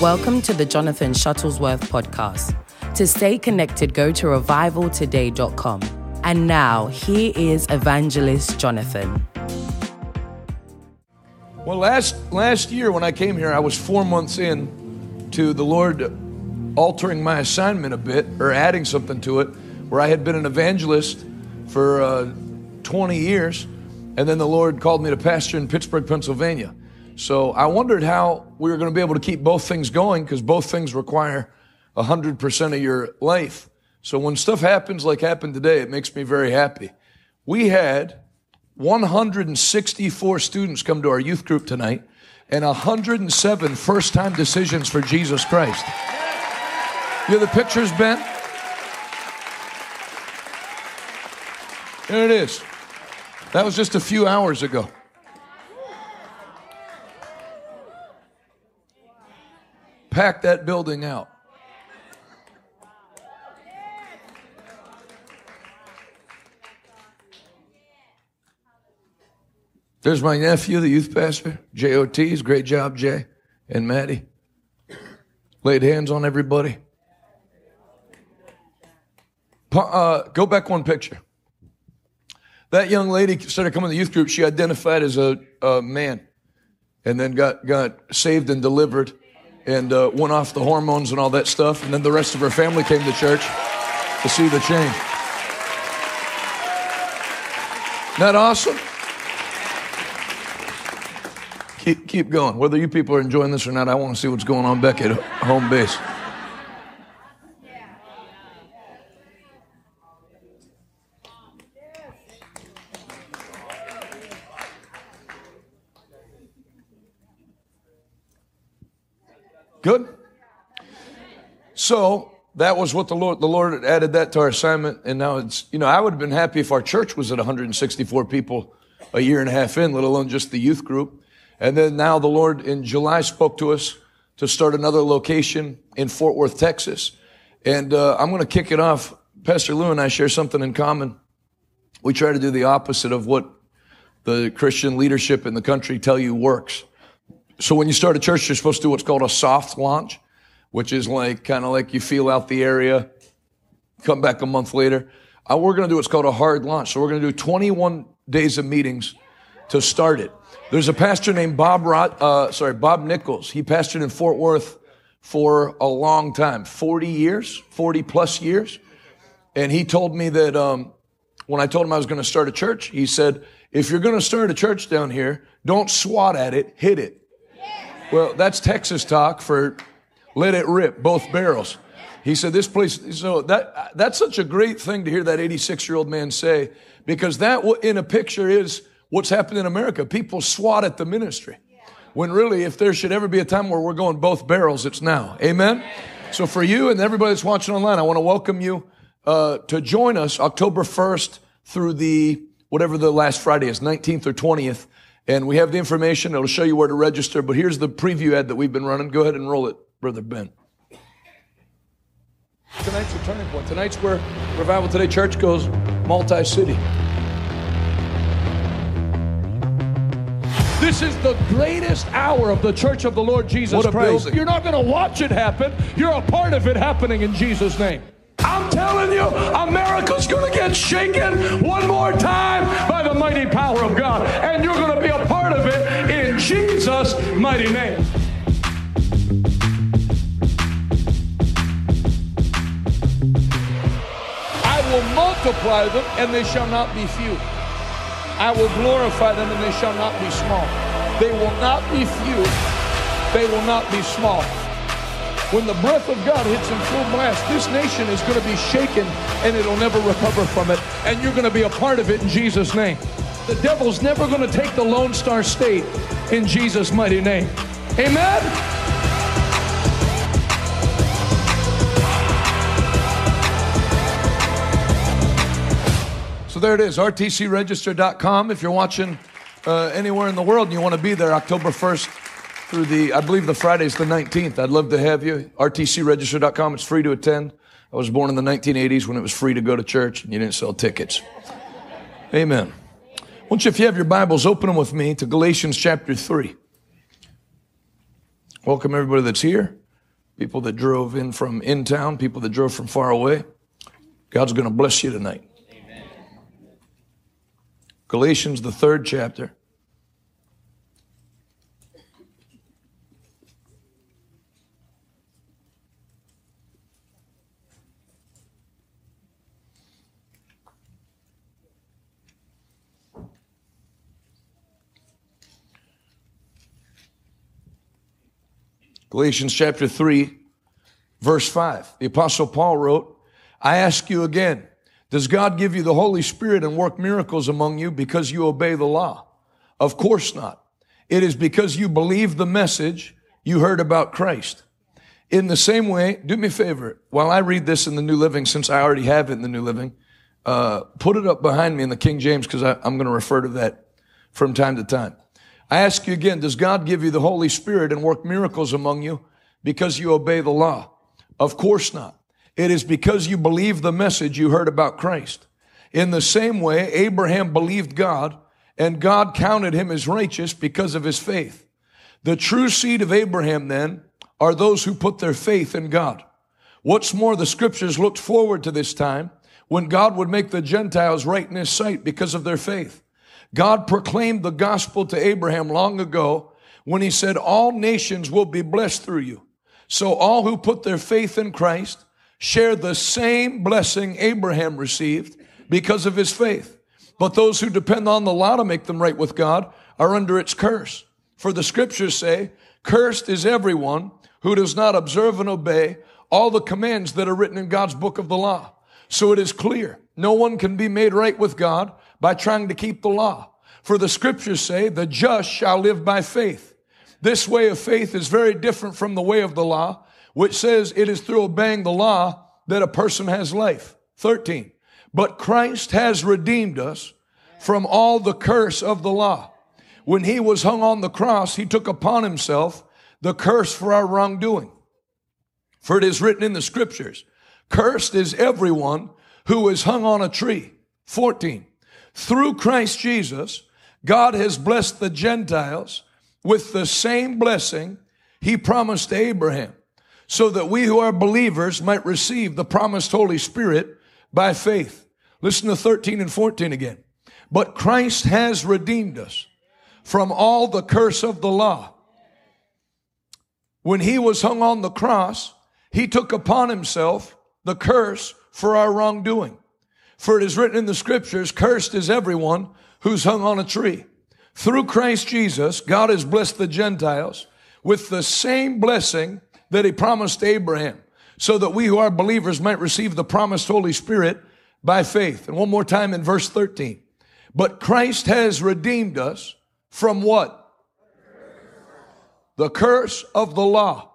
Welcome to the Jonathan Shuttlesworth podcast. To stay connected, go to revivaltoday.com. And now, here is Evangelist Jonathan. Well, last last year when I came here, I was four months in to the Lord altering my assignment a bit or adding something to it, where I had been an evangelist for uh, 20 years, and then the Lord called me to pastor in Pittsburgh, Pennsylvania. So I wondered how we were going to be able to keep both things going because both things require 100% of your life. So when stuff happens like happened today, it makes me very happy. We had 164 students come to our youth group tonight and 107 first time decisions for Jesus Christ. You have the pictures, Ben? There it is. That was just a few hours ago. Pack that building out. There's my nephew, the youth pastor, JOT's. Great job, Jay and Maddie. Laid hands on everybody. Uh, go back one picture. That young lady started coming to the youth group. She identified as a, a man and then got, got saved and delivered and uh, went off the hormones and all that stuff. And then the rest of her family came to church to see the change. Isn't that awesome? Keep, keep going. Whether you people are enjoying this or not, I want to see what's going on back at home base. Good? So that was what the Lord, the Lord added that to our assignment. And now it's, you know, I would have been happy if our church was at 164 people a year and a half in, let alone just the youth group. And then now the Lord in July spoke to us to start another location in Fort Worth, Texas. And uh, I'm going to kick it off. Pastor Lou and I share something in common. We try to do the opposite of what the Christian leadership in the country tell you works. So when you start a church, you're supposed to do what's called a soft launch, which is like kind of like you feel out the area, come back a month later. Uh, we're going to do what's called a hard launch. So we're going to do 21 days of meetings to start it. There's a pastor named Bob Rot, uh, sorry, Bob Nichols. He pastored in Fort Worth for a long time, 40 years, 40 plus years. And he told me that um, when I told him I was going to start a church, he said, if you're going to start a church down here, don't swat at it, hit it. Well, that's Texas talk for let it rip, both barrels. He said, this place, so that, that's such a great thing to hear that 86 year old man say, because that in a picture is what's happened in America. People swat at the ministry. When really, if there should ever be a time where we're going both barrels, it's now. Amen? So for you and everybody that's watching online, I want to welcome you uh, to join us October 1st through the, whatever the last Friday is, 19th or 20th. And we have the information. It'll show you where to register. But here's the preview ad that we've been running. Go ahead and roll it, Brother Ben. Tonight's a turning point. Tonight's where Revival Today Church goes multi city. This is the greatest hour of the Church of the Lord Jesus Christ. You're not going to watch it happen. You're a part of it happening in Jesus' name. Telling you, America's going to get shaken one more time by the mighty power of God. And you're going to be a part of it in Jesus' mighty name. I will multiply them and they shall not be few. I will glorify them and they shall not be small. They will not be few. They will not be small. When the breath of God hits in full blast, this nation is going to be shaken and it'll never recover from it. And you're going to be a part of it in Jesus' name. The devil's never going to take the Lone Star State in Jesus' mighty name. Amen? So there it is, rtcregister.com. If you're watching uh, anywhere in the world and you want to be there October 1st, through the, I believe the Friday's the 19th. I'd love to have you. RTCregister.com. It's free to attend. I was born in the 1980s when it was free to go to church and you didn't sell tickets. Amen. Won't you, if you have your Bibles, open them with me to Galatians chapter 3. Welcome everybody that's here. people that drove in from in town, people that drove from far away. God's going to bless you tonight. Galatians, the third chapter. Galatians chapter 3, verse 5. The apostle Paul wrote, I ask you again, does God give you the Holy Spirit and work miracles among you because you obey the law? Of course not. It is because you believe the message you heard about Christ. In the same way, do me a favor, while I read this in the New Living, since I already have it in the New Living, uh, put it up behind me in the King James because I'm going to refer to that from time to time. I ask you again, does God give you the Holy Spirit and work miracles among you because you obey the law? Of course not. It is because you believe the message you heard about Christ. In the same way, Abraham believed God and God counted him as righteous because of his faith. The true seed of Abraham then are those who put their faith in God. What's more, the scriptures looked forward to this time when God would make the Gentiles right in his sight because of their faith. God proclaimed the gospel to Abraham long ago when he said, all nations will be blessed through you. So all who put their faith in Christ share the same blessing Abraham received because of his faith. But those who depend on the law to make them right with God are under its curse. For the scriptures say, cursed is everyone who does not observe and obey all the commands that are written in God's book of the law. So it is clear. No one can be made right with God by trying to keep the law. For the scriptures say, the just shall live by faith. This way of faith is very different from the way of the law, which says it is through obeying the law that a person has life. 13. But Christ has redeemed us from all the curse of the law. When he was hung on the cross, he took upon himself the curse for our wrongdoing. For it is written in the scriptures, cursed is everyone who is hung on a tree. 14. Through Christ Jesus, God has blessed the Gentiles with the same blessing he promised Abraham, so that we who are believers might receive the promised Holy Spirit by faith. Listen to 13 and 14 again. But Christ has redeemed us from all the curse of the law. When he was hung on the cross, he took upon himself the curse for our wrongdoing. For it is written in the scriptures, cursed is everyone who's hung on a tree. Through Christ Jesus, God has blessed the Gentiles with the same blessing that he promised Abraham, so that we who are believers might receive the promised Holy Spirit by faith. And one more time in verse 13. But Christ has redeemed us from what? The curse of the law.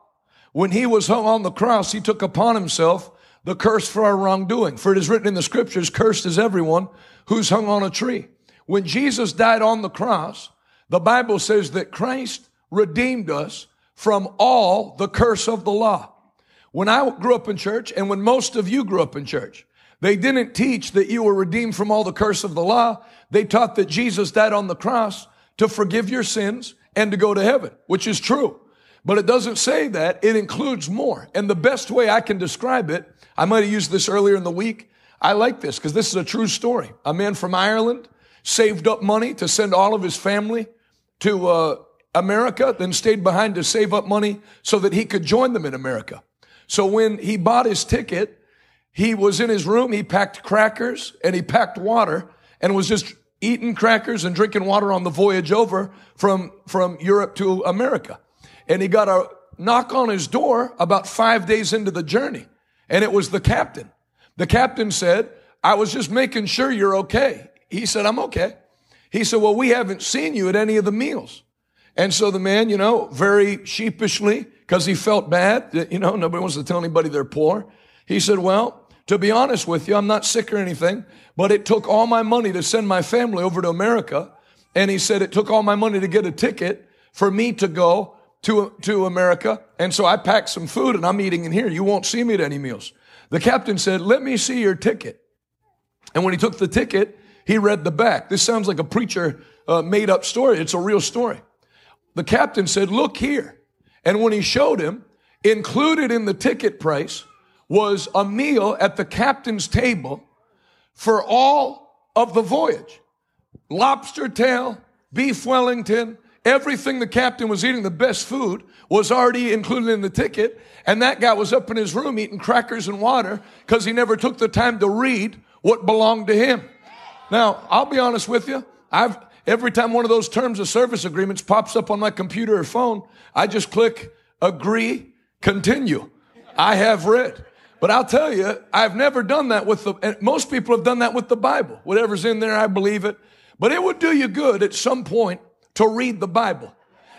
When he was hung on the cross, he took upon himself the curse for our wrongdoing. For it is written in the scriptures, cursed is everyone who's hung on a tree. When Jesus died on the cross, the Bible says that Christ redeemed us from all the curse of the law. When I grew up in church and when most of you grew up in church, they didn't teach that you were redeemed from all the curse of the law. They taught that Jesus died on the cross to forgive your sins and to go to heaven, which is true. But it doesn't say that. It includes more. And the best way I can describe it I might have used this earlier in the week. I like this because this is a true story. A man from Ireland saved up money to send all of his family to uh, America, then stayed behind to save up money so that he could join them in America. So when he bought his ticket, he was in his room, he packed crackers and he packed water and was just eating crackers and drinking water on the voyage over from, from Europe to America. And he got a knock on his door about five days into the journey and it was the captain. The captain said, I was just making sure you're okay. He said, I'm okay. He said, well, we haven't seen you at any of the meals. And so the man, you know, very sheepishly, because he felt bad, that, you know, nobody wants to tell anybody they're poor. He said, well, to be honest with you, I'm not sick or anything, but it took all my money to send my family over to America. And he said, it took all my money to get a ticket for me to go to, to America. And so I packed some food and I'm eating in here. You won't see me at any meals. The captain said, let me see your ticket. And when he took the ticket, he read the back. This sounds like a preacher uh, made up story. It's a real story. The captain said, look here. And when he showed him, included in the ticket price was a meal at the captain's table for all of the voyage. Lobster tail, beef Wellington, everything the captain was eating, the best food, was already included in the ticket. And that guy was up in his room eating crackers and water because he never took the time to read what belonged to him. Now, I'll be honest with you. I've, every time one of those terms of service agreements pops up on my computer or phone, I just click agree, continue. I have read. But I'll tell you, I've never done that with the, most people have done that with the Bible. Whatever's in there, I believe it. But it would do you good at some point to read the Bible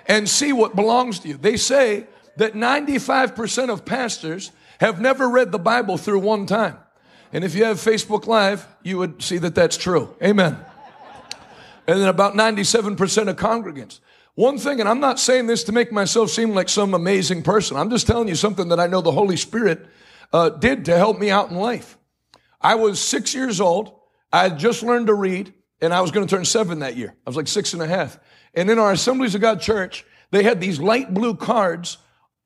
and see what belongs to you. They say that 95% of pastors have never read the Bible through one time. And if you have Facebook Live, you would see that that's true. Amen. And then about 97% of congregants. One thing, and I'm not saying this to make myself seem like some amazing person. I'm just telling you something that I know the Holy Spirit uh, did to help me out in life. I was six years old. I had just learned to read, and I was going to turn seven that year. I was like six and a half. And in our Assemblies of God church, they had these light blue cards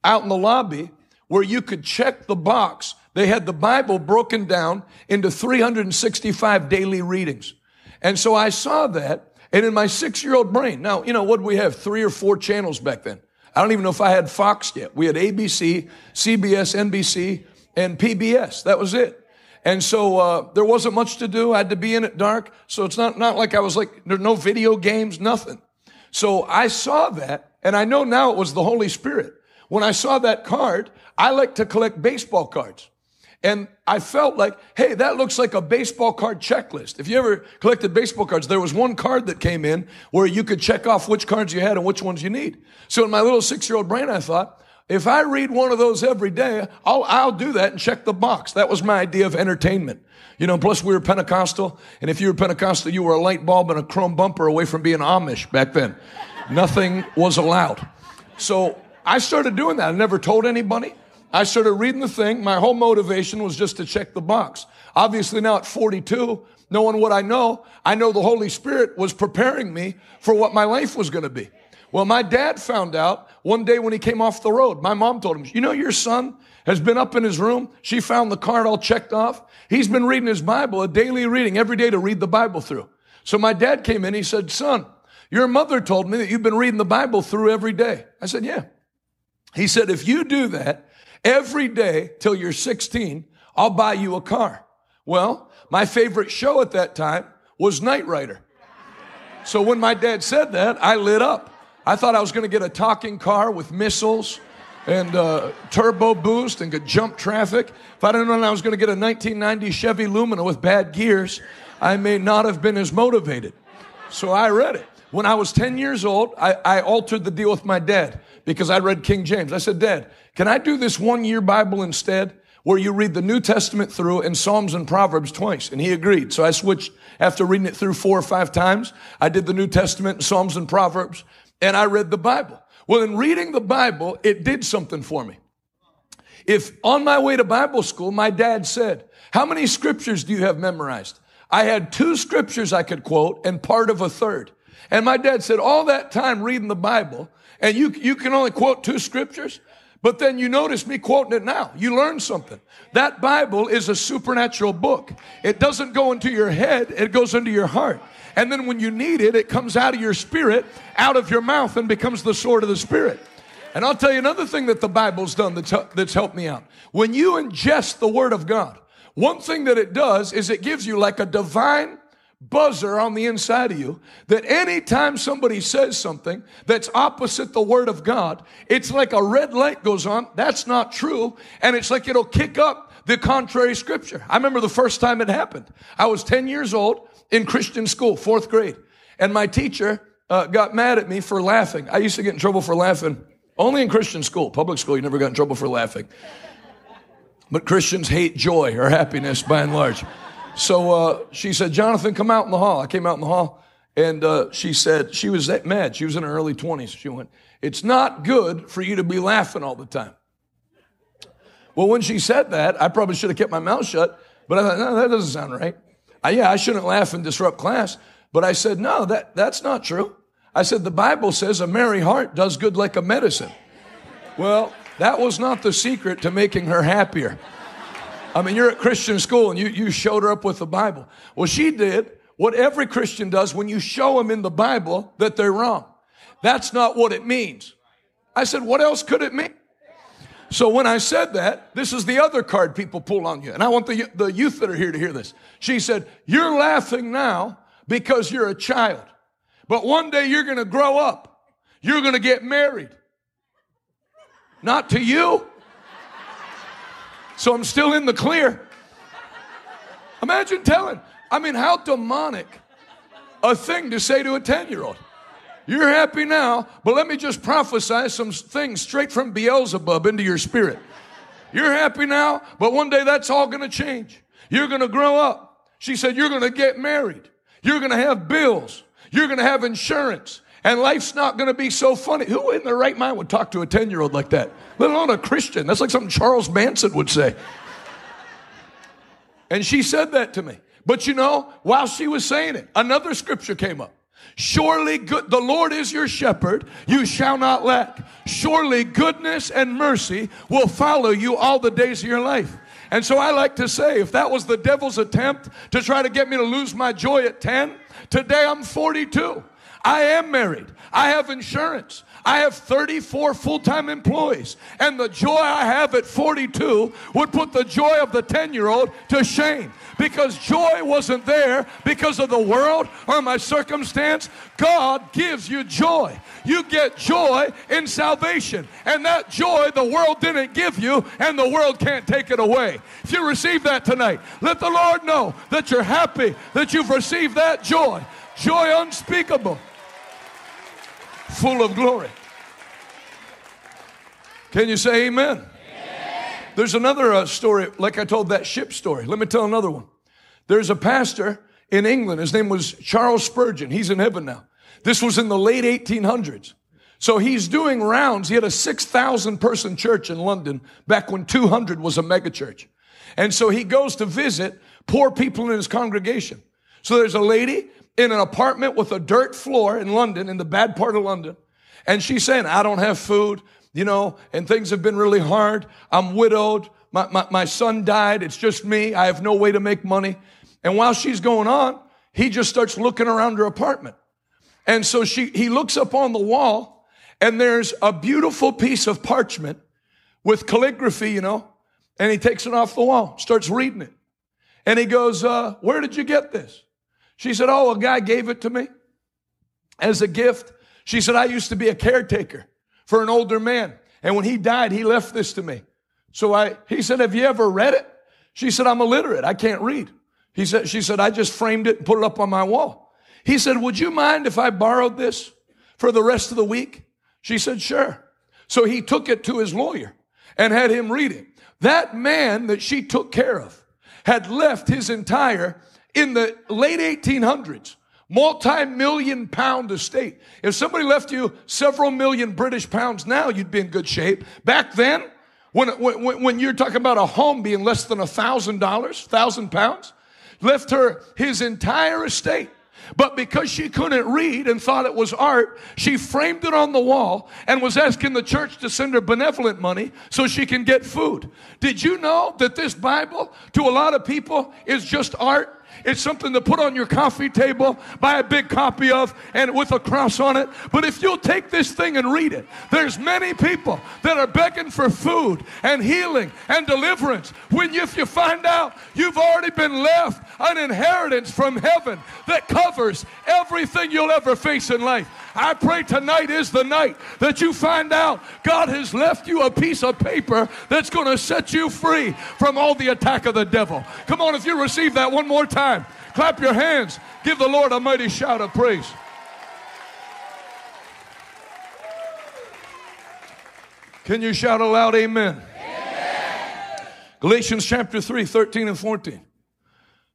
out in the lobby where you could check the box. They had the Bible broken down into 365 daily readings. And so I saw that, and in my six year old brain, now, you know, what we have? Three or four channels back then. I don't even know if I had Fox yet. We had ABC, CBS, NBC, and PBS. That was it. And so uh, there wasn't much to do. I had to be in it dark. So it's not, not like I was like, there's no video games, nothing. So I saw that, and I know now it was the Holy Spirit. When I saw that card, I like to collect baseball cards. And I felt like, hey, that looks like a baseball card checklist. If you ever collected baseball cards, there was one card that came in where you could check off which cards you had and which ones you need. So in my little six year old brain, I thought, if I read one of those every day, I'll, I'll do that and check the box. That was my idea of entertainment. You know, plus we were Pentecostal, and if you were Pentecostal, you were a light bulb and a chrome bumper away from being Amish back then. Nothing was allowed. So I started doing that. I never told anybody. I started reading the thing. My whole motivation was just to check the box. Obviously, now at 42, knowing what I know, I know the Holy Spirit was preparing me for what my life was going to be. Well, my dad found out one day when he came off the road. My mom told him, You know, your son has been up in his room. She found the card all checked off. He's been reading his Bible, a daily reading every day to read the Bible through. So my dad came in. He said, Son, your mother told me that you've been reading the Bible through every day. I said, Yeah. He said, If you do that every day till you're 16, I'll buy you a car. Well, my favorite show at that time was Knight Rider. So when my dad said that, I lit up. I thought I was going to get a talking car with missiles and uh, turbo boost and could jump traffic. If I didn't know I was going to get a 1990 Chevy Lumina with bad gears, I may not have been as motivated. So I read it. When I was 10 years old, I, I altered the deal with my dad because I read King James. I said, Dad, can I do this one year Bible instead? Where you read the New Testament through and Psalms and Proverbs twice. And he agreed. So I switched after reading it through four or five times. I did the New Testament, Psalms and Proverbs and I read the Bible. Well, in reading the Bible, it did something for me. If on my way to Bible school, my dad said, How many scriptures do you have memorized? I had two scriptures I could quote and part of a third. And my dad said, All that time reading the Bible, and you, you can only quote two scriptures? But then you notice me quoting it now. You learn something. That Bible is a supernatural book. It doesn't go into your head, it goes into your heart. And then when you need it, it comes out of your spirit, out of your mouth, and becomes the sword of the spirit. And I'll tell you another thing that the Bible's done that's, that's helped me out. When you ingest the Word of God, one thing that it does is it gives you like a divine buzzer on the inside of you that anytime somebody says something that's opposite the word of God, it's like a red light goes on. That's not true. And it's like it'll kick up the contrary scripture. I remember the first time it happened. I was 10 years old in Christian school, fourth grade. And my teacher uh, got mad at me for laughing. I used to get in trouble for laughing only in Christian school. Public school, you never got in trouble for laughing. But Christians hate joy or happiness by and large. So uh, she said, Jonathan, come out in the hall. I came out in the hall and uh, she said, she was that mad. She was in her early 20s. She went, It's not good for you to be laughing all the time. Well, when she said that, I probably should have kept my mouth shut, but I thought, no, that doesn't sound right. Yeah, I shouldn't laugh and disrupt class. But I said, no, that, that's not true. I said, the Bible says a merry heart does good like a medicine. Well, That was not the secret to making her happier. I mean, you're at Christian school and you, you showed her up with the Bible. Well, she did what every Christian does when you show them in the Bible that they're wrong. That's not what it means. I said, what else could it mean? So when I said that, this is the other card people pull on you. And I want the, the youth that are here to hear this. She said, You're laughing now because you're a child. But one day you're going to grow up. You're going to get married. Not to you. So I'm still in the clear. Imagine telling, I mean, how demonic a thing to say to a 10 year old. You're happy now, but let me just prophesy some things straight from Beelzebub into your spirit. You're happy now, but one day that's all going to change. You're going to grow up. She said, You're going to get married. You're going to have bills. You're going to have insurance. And life's not going to be so funny. Who in their right mind would talk to a 10 year old like that? Let alone a Christian. That's like something Charles Manson would say. And she said that to me. But you know, while she was saying it, another scripture came up. Surely good, the Lord is your shepherd. You shall not lack. Surely goodness and mercy will follow you all the days of your life. And so I like to say, if that was the devil's attempt to try to get me to lose my joy at 10, today I'm 42. I am married. I have insurance. I have 34 full time employees. And the joy I have at 42 would put the joy of the 10 year old to shame because joy wasn't there because of the world or my circumstance. God gives you joy. You get joy in salvation. And that joy the world didn't give you, and the world can't take it away. If you receive that tonight, let the Lord know that you're happy that you've received that joy. Joy unspeakable, full of glory. Can you say amen? There's another uh, story, like I told that ship story. Let me tell another one. There's a pastor in England. His name was Charles Spurgeon. He's in heaven now. This was in the late 1800s. So he's doing rounds. He had a 6,000 person church in London back when 200 was a megachurch. And so he goes to visit poor people in his congregation. So there's a lady in an apartment with a dirt floor in London, in the bad part of London. And she's saying, I don't have food you know, and things have been really hard. I'm widowed. My, my, my son died. It's just me. I have no way to make money. And while she's going on, he just starts looking around her apartment. And so she, he looks up on the wall and there's a beautiful piece of parchment with calligraphy, you know, and he takes it off the wall, starts reading it. And he goes, uh, where did you get this? She said, oh, a guy gave it to me as a gift. She said, I used to be a caretaker for an older man. And when he died, he left this to me. So I, he said, have you ever read it? She said, I'm illiterate. I can't read. He said, she said, I just framed it and put it up on my wall. He said, would you mind if I borrowed this for the rest of the week? She said, sure. So he took it to his lawyer and had him read it. That man that she took care of had left his entire, in the late 1800s, multi-million pound estate. If somebody left you several million British pounds now, you'd be in good shape. Back then, when, when, when you're talking about a home being less than a thousand dollars, thousand pounds, left her his entire estate. But because she couldn't read and thought it was art, she framed it on the wall and was asking the church to send her benevolent money so she can get food. Did you know that this Bible to a lot of people is just art? It's something to put on your coffee table, buy a big copy of, and with a cross on it. But if you'll take this thing and read it, there's many people that are begging for food and healing and deliverance. When you, if you find out you've already been left an inheritance from heaven that covers everything you'll ever face in life. I pray tonight is the night that you find out God has left you a piece of paper that's going to set you free from all the attack of the devil. Come on, if you receive that one more time, clap your hands. Give the Lord a mighty shout of praise. Can you shout aloud, amen? amen? Galatians chapter 3, 13 and 14.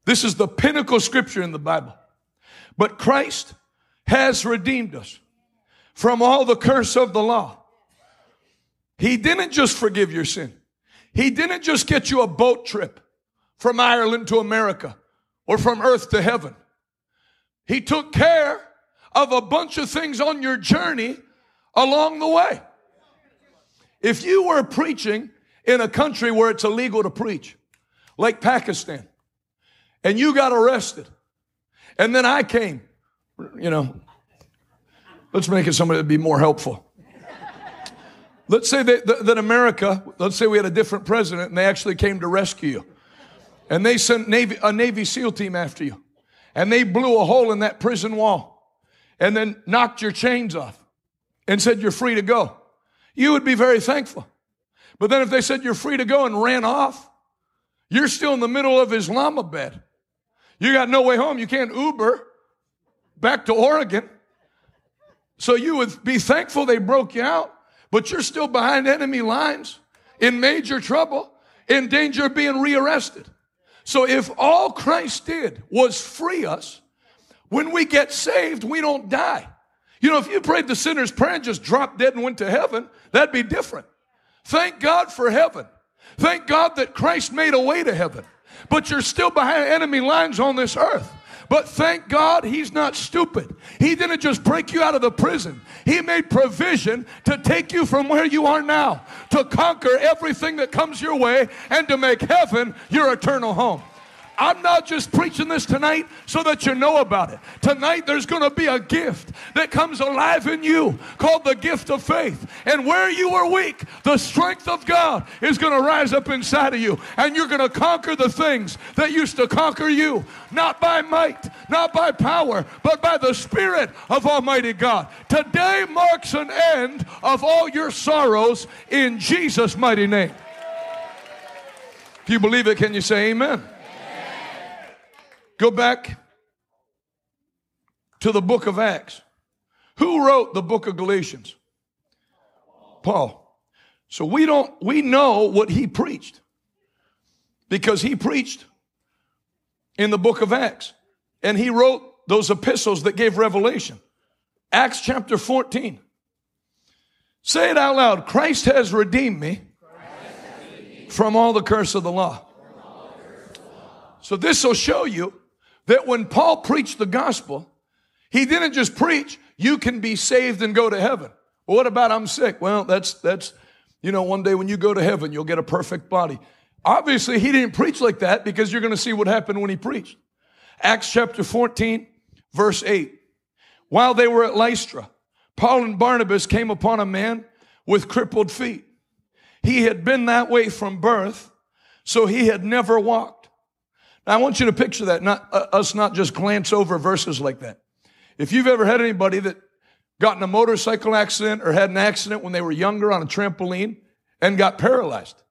This is the pinnacle scripture in the Bible. But Christ has redeemed us from all the curse of the law. He didn't just forgive your sin. He didn't just get you a boat trip from Ireland to America or from earth to heaven. He took care of a bunch of things on your journey along the way. if you were preaching in a country where it's illegal to preach, like Pakistan, and you got arrested, and then I came, you know, let's make it somebody that'd be more helpful. Let's say that, that, that, America, let's say we had a different president and they actually came to rescue you. And they sent Navy, a Navy SEAL team after you. And they blew a hole in that prison wall and then knocked your chains off and said, You're free to go. You would be very thankful. But then if they said you're free to go and ran off, you're still in the middle of Islamabad. You got no way home. You can't Uber back to Oregon. So you would be thankful they broke you out but you're still behind enemy lines in major trouble, in danger of being rearrested. So if all Christ did was free us, when we get saved, we don't die. You know, if you prayed the sinner's prayer and just dropped dead and went to heaven, that'd be different. Thank God for heaven. Thank God that Christ made a way to heaven. But you're still behind enemy lines on this earth. But thank God he's not stupid. He didn't just break you out of the prison. He made provision to take you from where you are now, to conquer everything that comes your way, and to make heaven your eternal home. I'm not just preaching this tonight so that you know about it. Tonight, there's going to be a gift that comes alive in you called the gift of faith. And where you are weak, the strength of God is going to rise up inside of you. And you're going to conquer the things that used to conquer you, not by might, not by power, but by the Spirit of Almighty God. Today marks an end of all your sorrows in Jesus' mighty name. If you believe it, can you say amen? Go back to the book of Acts. Who wrote the book of Galatians? Paul. So we don't, we know what he preached because he preached in the book of Acts and he wrote those epistles that gave revelation. Acts chapter 14. Say it out loud. Christ has redeemed me, from all the curse of the law. So this will show you that when Paul preached the gospel, he didn't just preach, you can be saved and go to heaven. Well, what about I'm sick? Well, that's, that's, you know, one day when you go to heaven, you'll get a perfect body. Obviously, he didn't preach like that because you're going to see what happened when he preached. Acts chapter 14, verse 8. While they were at Lystra, Paul and Barnabas came upon a man with crippled feet. He had been that way from birth, so he had never walked. Now, I want you to picture that, not uh, us not just glance over verses like that. If you've ever had anybody that got in a motorcycle accident or had an accident when they were younger on a trampoline and got paralyzed,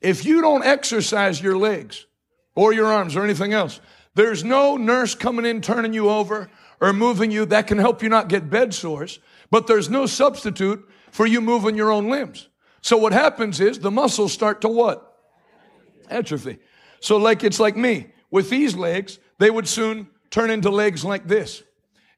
if you don't exercise your legs or your arms or anything else, there's no nurse coming in turning you over or moving you that can help you not get bed sores, but there's no substitute for you moving your own limbs. So what happens is the muscles start to what? Atrophy. So like it's like me with these legs, they would soon turn into legs like this.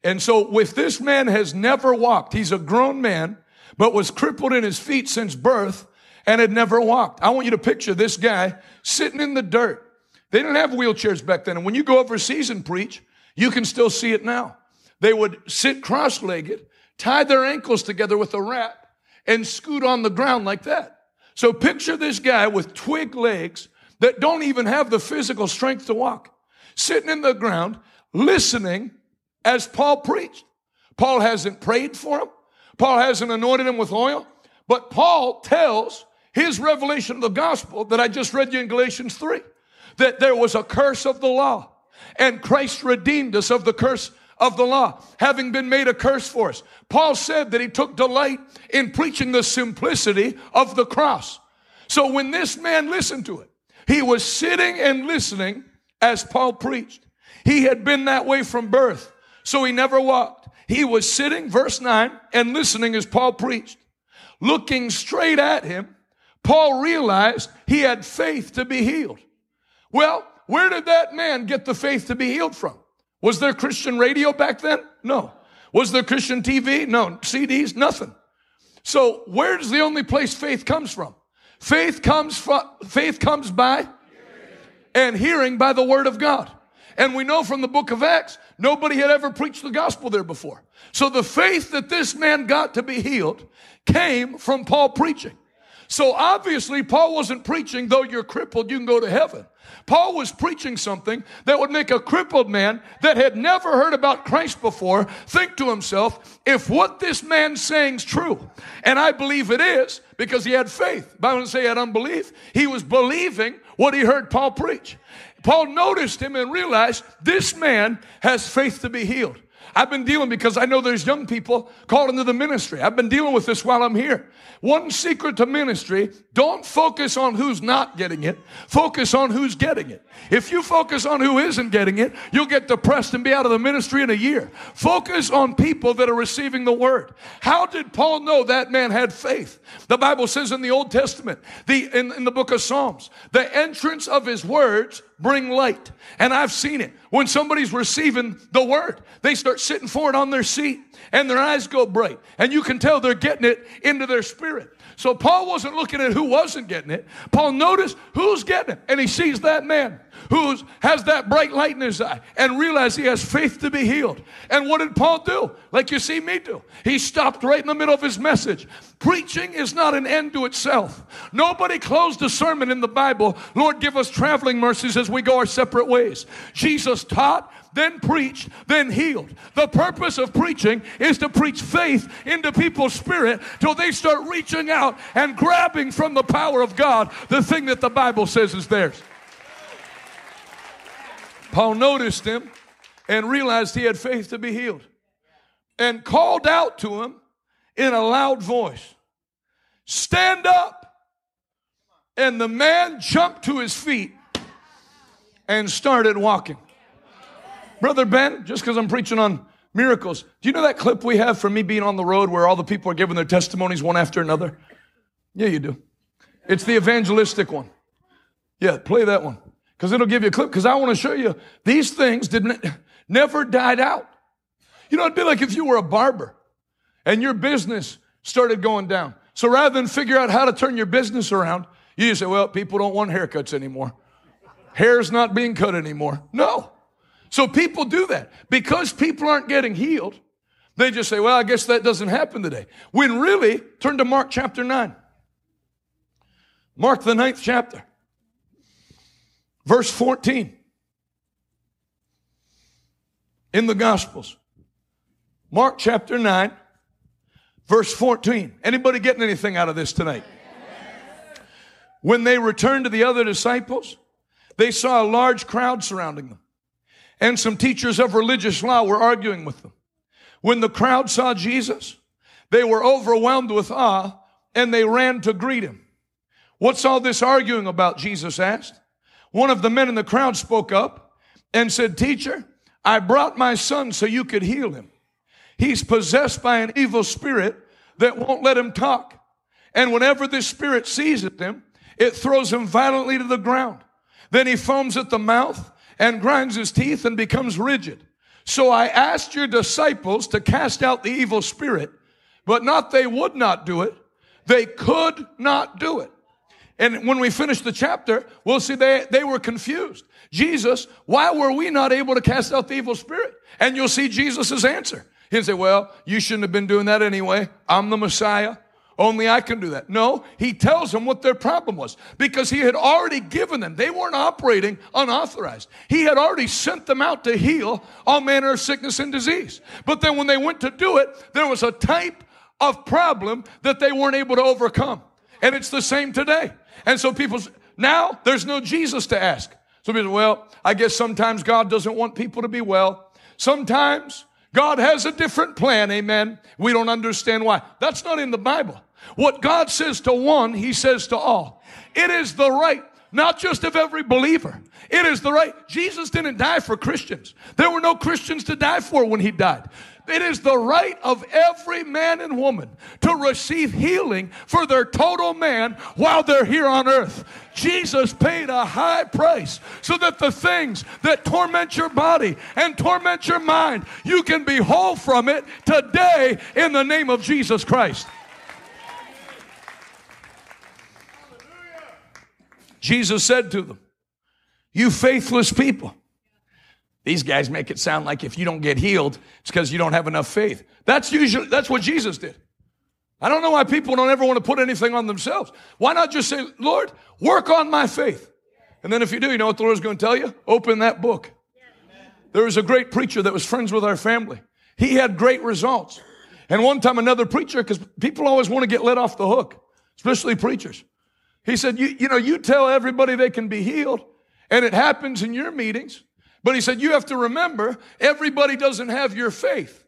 And so if this man has never walked, he's a grown man, but was crippled in his feet since birth and had never walked. I want you to picture this guy sitting in the dirt. They didn't have wheelchairs back then. And when you go overseas and preach, you can still see it now. They would sit cross-legged, tie their ankles together with a wrap, and scoot on the ground like that. So picture this guy with twig legs that don't even have the physical strength to walk, sitting in the ground, listening as Paul preached. Paul hasn't prayed for him. Paul hasn't anointed him with oil. But Paul tells his revelation of the gospel that I just read you in Galatians 3 that there was a curse of the law and Christ redeemed us of the curse of the law, having been made a curse for us. Paul said that he took delight in preaching the simplicity of the cross. So when this man listened to it, he was sitting and listening as Paul preached. He had been that way from birth, so he never walked. He was sitting, verse 9, and listening as Paul preached. Looking straight at him, Paul realized he had faith to be healed. Well, where did that man get the faith to be healed from? Was there Christian radio back then? No. Was there Christian TV? No. CDs? Nothing. So where's the only place faith comes from? Faith comes from, faith comes by and hearing by the word of God. And we know from the book of Acts, nobody had ever preached the gospel there before. So the faith that this man got to be healed came from Paul preaching. So obviously, Paul wasn't preaching, though you're crippled, you can go to heaven. Paul was preaching something that would make a crippled man that had never heard about Christ before think to himself, if what this man's saying's true, and I believe it is because he had faith. Bible doesn't say he had unbelief. He was believing what he heard Paul preach. Paul noticed him and realized this man has faith to be healed. I've been dealing because I know there's young people called into the ministry. I've been dealing with this while I'm here. One secret to ministry, don't focus on who's not getting it. Focus on who's getting it. If you focus on who isn't getting it, you'll get depressed and be out of the ministry in a year. Focus on people that are receiving the word. How did Paul know that man had faith? The Bible says in the Old Testament, the, in, in the book of Psalms, the entrance of his words bring light. And I've seen it. When somebody's receiving the word, they start sitting forward on their seat and their eyes go bright. And you can tell they're getting it into their spirit. So Paul wasn't looking at who wasn't getting it. Paul noticed who's getting it. And he sees that man who has that bright light in his eye and realized he has faith to be healed. And what did Paul do? Like you see me do. He stopped right in the middle of his message. Preaching is not an end to itself. Nobody closed a sermon in the Bible, Lord, give us traveling mercies as we go our separate ways. Jesus taught, then preached, then healed. The purpose of preaching is to preach faith into people's spirit till they start reaching out and grabbing from the power of God the thing that the Bible says is theirs. Paul noticed him and realized he had faith to be healed and called out to him in a loud voice, Stand up! And the man jumped to his feet and started walking. Brother Ben, just because I'm preaching on miracles, do you know that clip we have from me being on the road where all the people are giving their testimonies one after another? Yeah, you do. It's the evangelistic one. Yeah, play that one because it'll give you a clip because I want to show you these things didn't never died out. You know, it'd be like if you were a barber and your business started going down. So rather than figure out how to turn your business around, you just say, well, people don't want haircuts anymore. Hair's not being cut anymore. No. So people do that. Because people aren't getting healed, they just say, well, I guess that doesn't happen today. When really, turn to Mark chapter 9. Mark the ninth chapter. Verse 14. In the Gospels. Mark chapter 9, verse 14. Anybody getting anything out of this tonight? When they returned to the other disciples, they saw a large crowd surrounding them and some teachers of religious law were arguing with them. When the crowd saw Jesus, they were overwhelmed with awe and they ran to greet him. What's all this arguing about? Jesus asked. One of the men in the crowd spoke up and said, Teacher, I brought my son so you could heal him. He's possessed by an evil spirit that won't let him talk. And whenever this spirit seizes him, it throws him violently to the ground. Then he foams at the mouth and grinds his teeth and becomes rigid. So I asked your disciples to cast out the evil spirit, but not they would not do it. They could not do it. And when we finish the chapter, we'll see they, they were confused. Jesus, why were we not able to cast out the evil spirit? And you'll see Jesus' answer. He'll say, well, you shouldn't have been doing that anyway. I'm the Messiah. Only I can do that. No, he tells them what their problem was because he had already given them. They weren't operating unauthorized. He had already sent them out to heal all manner of sickness and disease. But then when they went to do it, there was a type of problem that they weren't able to overcome. And it's the same today. And so people, now there's no Jesus to ask. So people well, I guess sometimes God doesn't want people to be well. Sometimes God has a different plan. Amen. We don't understand why. That's not in the Bible. What God says to one, He says to all. It is the right, not just of every believer. It is the right. Jesus didn't die for Christians. There were no Christians to die for when He died. It is the right of every man and woman to receive healing for their total man while they're here on earth. Jesus paid a high price so that the things that torment your body and torment your mind, you can be whole from it today in the name of Jesus Christ. Jesus said to them, You faithless people. These guys make it sound like if you don't get healed, it's because you don't have enough faith. That's usually, that's what Jesus did. I don't know why people don't ever want to put anything on themselves. Why not just say, Lord, work on my faith? And then if you do, you know what the Lord's going to tell you? Open that book. There was a great preacher that was friends with our family. He had great results. And one time another preacher, because people always want to get let off the hook, especially preachers. He said, you, you know, you tell everybody they can be healed, and it happens in your meetings. But he said, you have to remember, everybody doesn't have your faith.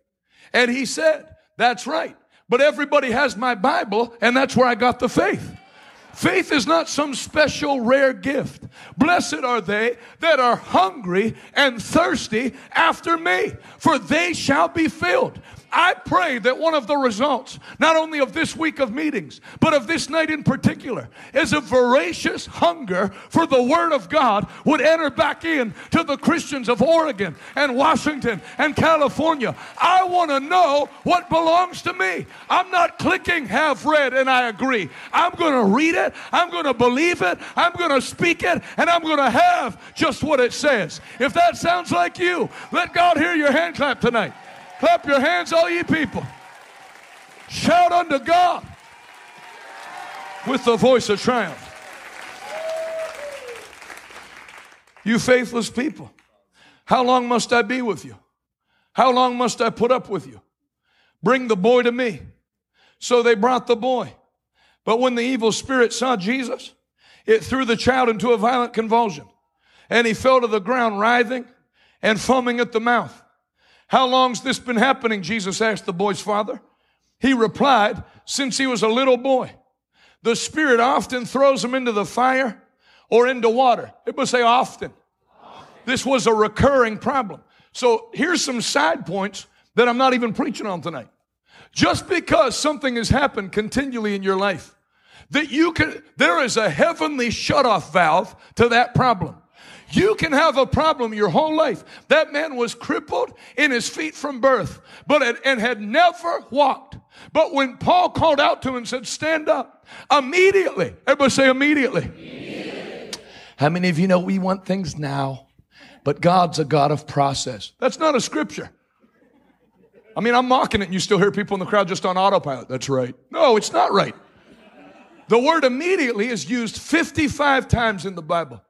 And he said, that's right. But everybody has my Bible, and that's where I got the faith. Faith is not some special rare gift. Blessed are they that are hungry and thirsty after me, for they shall be filled. I pray that one of the results, not only of this week of meetings, but of this night in particular, is a voracious hunger for the Word of God would enter back in to the Christians of Oregon and Washington and California. I want to know what belongs to me. I'm not clicking have read and I agree. I'm going to read it, I'm going to believe it, I'm going to speak it, and I'm going to have just what it says. If that sounds like you, let God hear your hand clap tonight. Clap your hands, all ye people. Shout unto God with the voice of triumph. You faithless people, how long must I be with you? How long must I put up with you? Bring the boy to me. So they brought the boy. But when the evil spirit saw Jesus, it threw the child into a violent convulsion, and he fell to the ground, writhing and foaming at the mouth. How long's this been happening? Jesus asked the boy's father. He replied, Since he was a little boy. The Spirit often throws him into the fire or into water. It would say often. This was a recurring problem. So here's some side points that I'm not even preaching on tonight. Just because something has happened continually in your life, that you can, there is a heavenly shutoff valve to that problem. You can have a problem your whole life. That man was crippled in his feet from birth, but had, and had never walked. But when Paul called out to him and said, Stand up, immediately, everybody say immediately. immediately. How many of you know we want things now, but God's a God of process? That's not a scripture. I mean, I'm mocking it, and you still hear people in the crowd just on autopilot. That's right. No, it's not right. The word immediately is used 55 times in the Bible.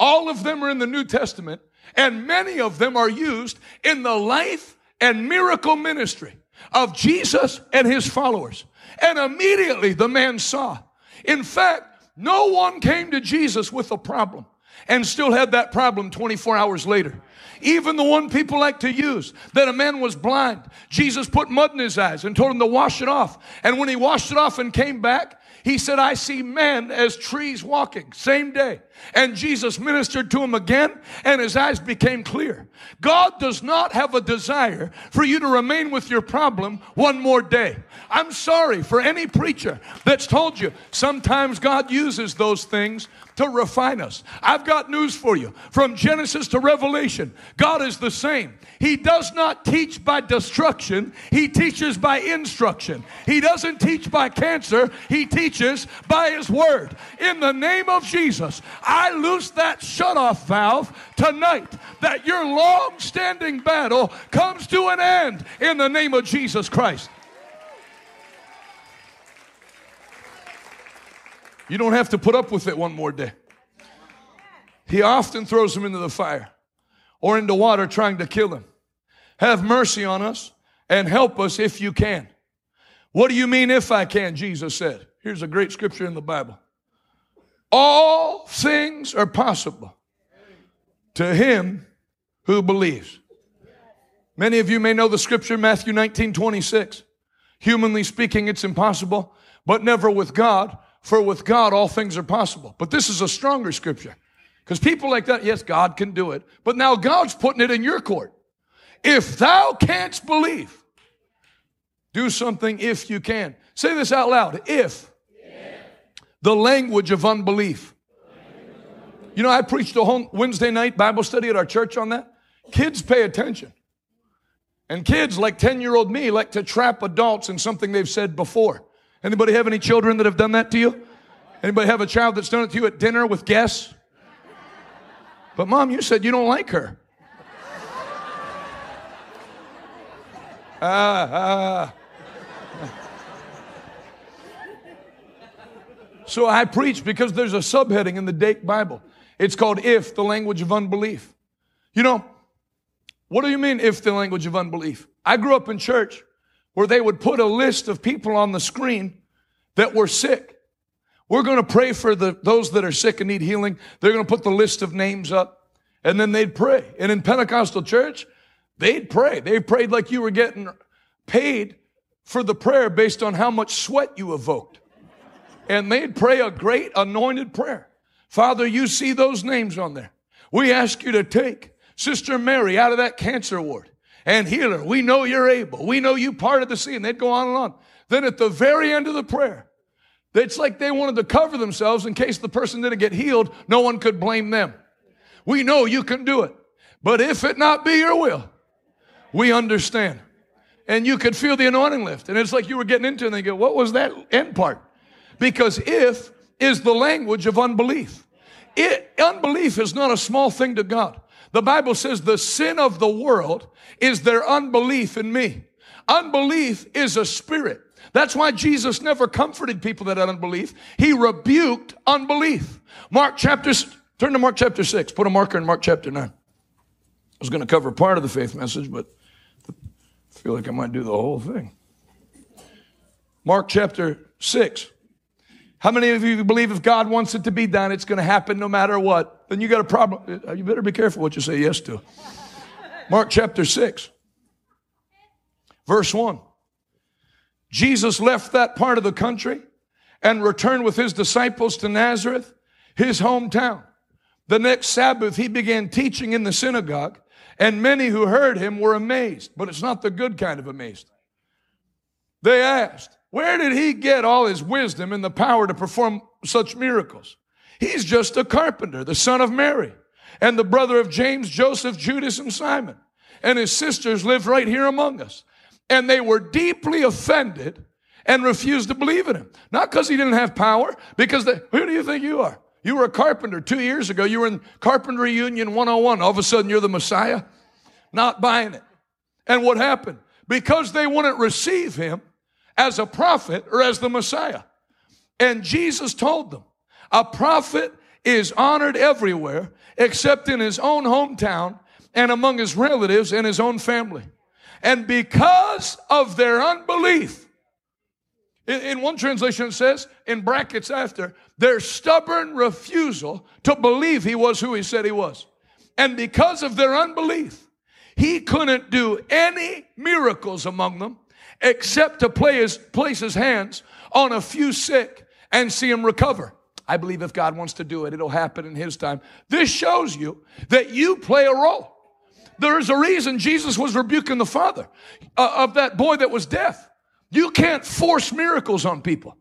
All of them are in the New Testament, and many of them are used in the life and miracle ministry of Jesus and his followers. And immediately the man saw. In fact, no one came to Jesus with a problem and still had that problem 24 hours later. Even the one people like to use, that a man was blind. Jesus put mud in his eyes and told him to wash it off. And when he washed it off and came back, he said, I see men as trees walking, same day. And Jesus ministered to him again, and his eyes became clear. God does not have a desire for you to remain with your problem one more day. I'm sorry for any preacher that's told you sometimes God uses those things to refine us. I've got news for you. From Genesis to Revelation, God is the same. He does not teach by destruction, He teaches by instruction. He doesn't teach by cancer, He teaches by His Word. In the name of Jesus, I loose that shut-off valve tonight that your long-standing battle comes to an end in the name of Jesus Christ. You don't have to put up with it one more day. He often throws him into the fire or into water trying to kill him. Have mercy on us and help us if you can. What do you mean if I can? Jesus said. Here's a great scripture in the Bible. All things are possible to him who believes. Many of you may know the scripture, Matthew 19, 26. Humanly speaking, it's impossible, but never with God, for with God all things are possible. But this is a stronger scripture. Because people like that, yes, God can do it, but now God's putting it in your court. If thou canst believe, do something if you can. Say this out loud. If the language of unbelief. You know, I preached a whole Wednesday night Bible study at our church on that. Kids pay attention. And kids, like 10 year old me, like to trap adults in something they've said before. Anybody have any children that have done that to you? Anybody have a child that's done it to you at dinner with guests? But mom, you said you don't like her. ah, ah. So I preach because there's a subheading in the Dake Bible. It's called If, the language of unbelief. You know, what do you mean, if the language of unbelief? I grew up in church where they would put a list of people on the screen that were sick. We're going to pray for the, those that are sick and need healing. They're going to put the list of names up and then they'd pray. And in Pentecostal church, they'd pray. They prayed like you were getting paid for the prayer based on how much sweat you evoked. And they'd pray a great anointed prayer. Father, you see those names on there. We ask you to take Sister Mary out of that cancer ward and healer. We know you're able. We know you parted the sea. And they'd go on and on. Then at the very end of the prayer, it's like they wanted to cover themselves in case the person didn't get healed. No one could blame them. We know you can do it. But if it not be your will, we understand. And you could feel the anointing lift. And it's like you were getting into it and they go, what was that end part? Because if is the language of unbelief. It, unbelief is not a small thing to God. The Bible says the sin of the world is their unbelief in me. Unbelief is a spirit. That's why Jesus never comforted people that had unbelief. He rebuked unbelief. Mark chapter, turn to Mark chapter 6. Put a marker in Mark chapter 9. I was going to cover part of the faith message, but I feel like I might do the whole thing. Mark chapter 6. How many of you believe if God wants it to be done, it's going to happen no matter what? Then you got a problem. Uh, you better be careful what you say yes to. Mark chapter 6, verse 1. Jesus left that part of the country and returned with his disciples to Nazareth, his hometown. The next Sabbath, he began teaching in the synagogue, and many who heard him were amazed, but it's not the good kind of amazed. They asked, Where did he get all his wisdom and the power to perform such miracles? He's just a carpenter, the son of Mary, and the brother of James, Joseph, Judas, and Simon. And his sisters live right here among us and they were deeply offended and refused to believe in him. Not because he didn't have power, because they, who do you think you are? You were a carpenter two years ago. You were in Carpentry Union 101. All of a sudden, you're the Messiah. Not buying it. And what happened? Because they wouldn't receive him as a prophet or as the Messiah. And Jesus told them, a prophet is honored everywhere except in his own hometown and among his relatives and his own family. And because of their unbelief, in, one translation it says, in brackets after, their stubborn refusal to believe he was who he said he was. And because of their unbelief, he couldn't do any miracles among them except to play his, place his hands on a few sick and see him recover. I believe if God wants to do it, it'll happen in his time. This shows you that you play a role. There is a reason Jesus was rebuking the father uh, of that boy that was deaf. You can't force miracles on people.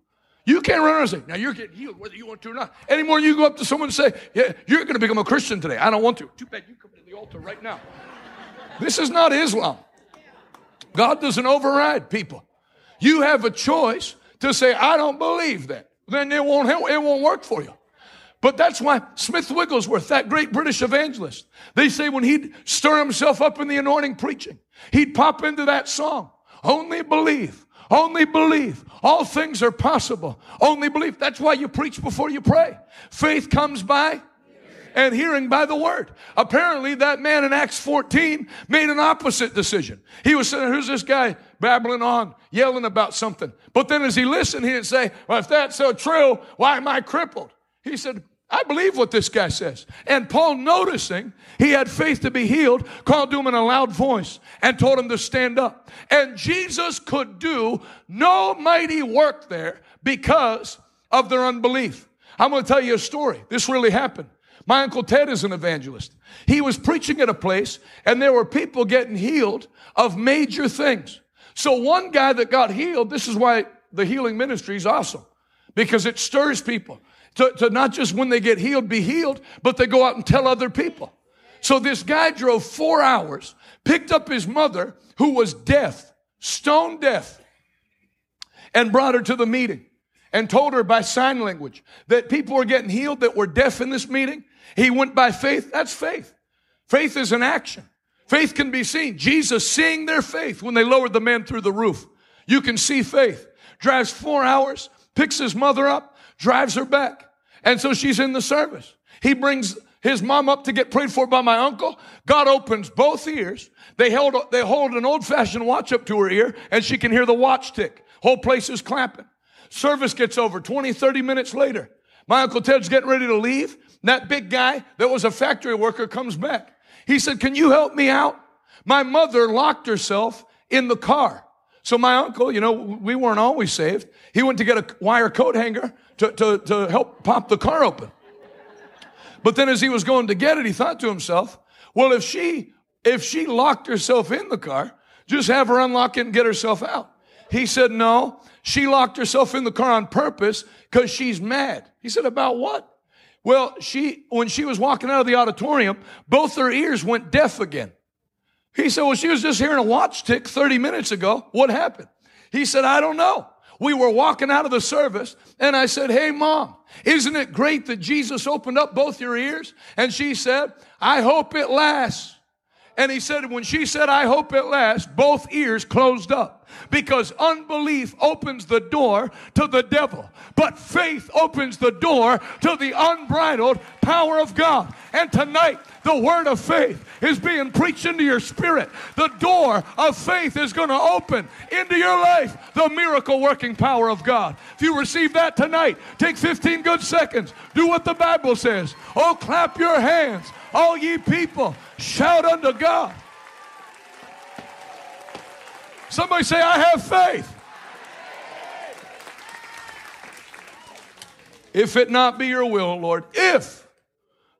You can't run around and say, now you're getting healed whether you want to or not. Anymore, you go up to someone and say, yeah, you're going to become a Christian today. I don't want to. Too bad you come to the altar right now. this is not Islam. God doesn't override people. You have a choice to say, I don't believe that. Then it won't help, it won't work for you. But that's why Smith Wigglesworth, that great British evangelist, they say when he'd stir himself up in the anointing preaching, he'd pop into that song. Only believe. Only believe. All things are possible. Only believe. That's why you preach before you pray. Faith comes by and hearing by the word. Apparently, that man in Acts 14 made an opposite decision. He was saying, Who's this guy babbling on, yelling about something? But then as he listened, he didn't say, Well, if that's so true, why am I crippled? He said, I believe what this guy says. And Paul, noticing he had faith to be healed, called to him in a loud voice and told him to stand up. And Jesus could do no mighty work there because of their unbelief. I'm going to tell you a story. This really happened. My Uncle Ted is an evangelist. He was preaching at a place and there were people getting healed of major things. So one guy that got healed, this is why the healing ministry is awesome because it stirs people to, to not just when they get healed be healed, but they go out and tell other people. So this guy drove four hours, picked up his mother who was deaf, stone deaf, and brought her to the meeting and told her by sign language that people were getting healed that were deaf in this meeting. He went by faith. That's faith. Faith is an action. Faith can be seen. Jesus seeing their faith when they lowered the man through the roof. You can see faith. Drives four hours, picks his mother up, drives her back. And so she's in the service. He brings his mom up to get prayed for by my uncle. God opens both ears. They held, they hold an old fashioned watch up to her ear and she can hear the watch tick. Whole place is clapping. Service gets over 20, 30 minutes later. My Uncle Ted's getting ready to leave. That big guy that was a factory worker comes back. He said, Can you help me out? My mother locked herself in the car. So my uncle, you know, we weren't always saved. He went to get a wire coat hanger to, to, to help pop the car open. But then as he was going to get it, he thought to himself, well, if she, if she locked herself in the car, just have her unlock it and get herself out. He said, no, she locked herself in the car on purpose because she's mad. He said, about what? Well, she, when she was walking out of the auditorium, both her ears went deaf again. He said, well, she was just hearing a watch tick 30 minutes ago. What happened? He said, I don't know. We were walking out of the service and I said, Hey mom, isn't it great that Jesus opened up both your ears? And she said, I hope it lasts. And he said, when she said, I hope it lasts, both ears closed up because unbelief opens the door to the devil, but faith opens the door to the unbridled power of God. And tonight, the word of faith is being preached into your spirit. The door of faith is going to open into your life the miracle working power of God. If you receive that tonight, take 15 good seconds. Do what the Bible says. Oh, clap your hands, all ye people. Shout unto God. Somebody say, I have faith. If it not be your will, Lord, if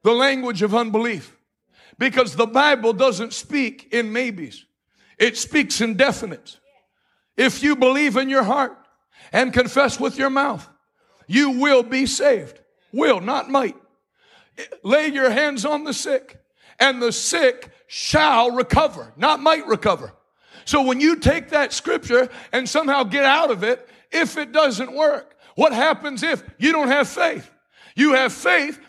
the language of unbelief, because the Bible doesn't speak in maybes. It speaks in definites. If you believe in your heart and confess with your mouth, you will be saved. Will, not might. Lay your hands on the sick and the sick shall recover, not might recover. So when you take that scripture and somehow get out of it, if it doesn't work, what happens if you don't have faith? You have faith.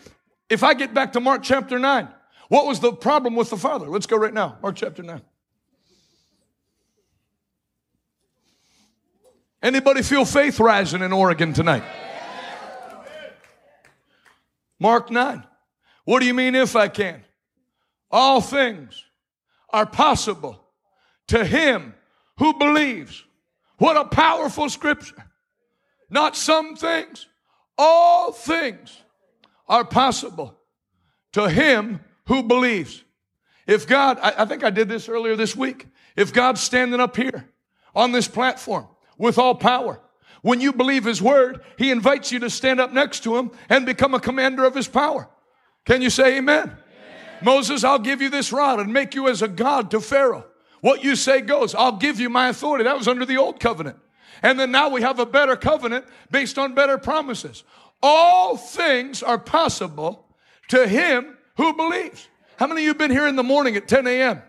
If I get back to Mark chapter 9, what was the problem with the father? Let's go right now. Mark chapter 9. Anybody feel faith rising in Oregon tonight? Mark 9. What do you mean if I can? All things are possible to him who believes. What a powerful scripture. Not some things, all things are possible to him who believes. If God, I, I think I did this earlier this week. If God's standing up here on this platform with all power, when you believe His word, He invites you to stand up next to Him and become a commander of His power. Can you say amen? amen? Moses, I'll give you this rod and make you as a God to Pharaoh. What you say goes. I'll give you my authority. That was under the old covenant. And then now we have a better covenant based on better promises. All things are possible to him who believes? How many of you have been here in the morning at 10 a.m.?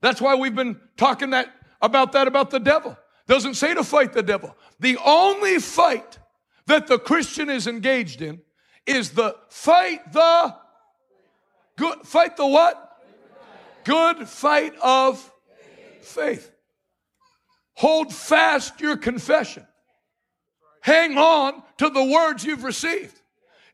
That's why we've been talking that about that about the devil. Doesn't say to fight the devil. The only fight that the Christian is engaged in is the fight the good fight the what? Good fight of faith. Hold fast your confession. Hang on to the words you've received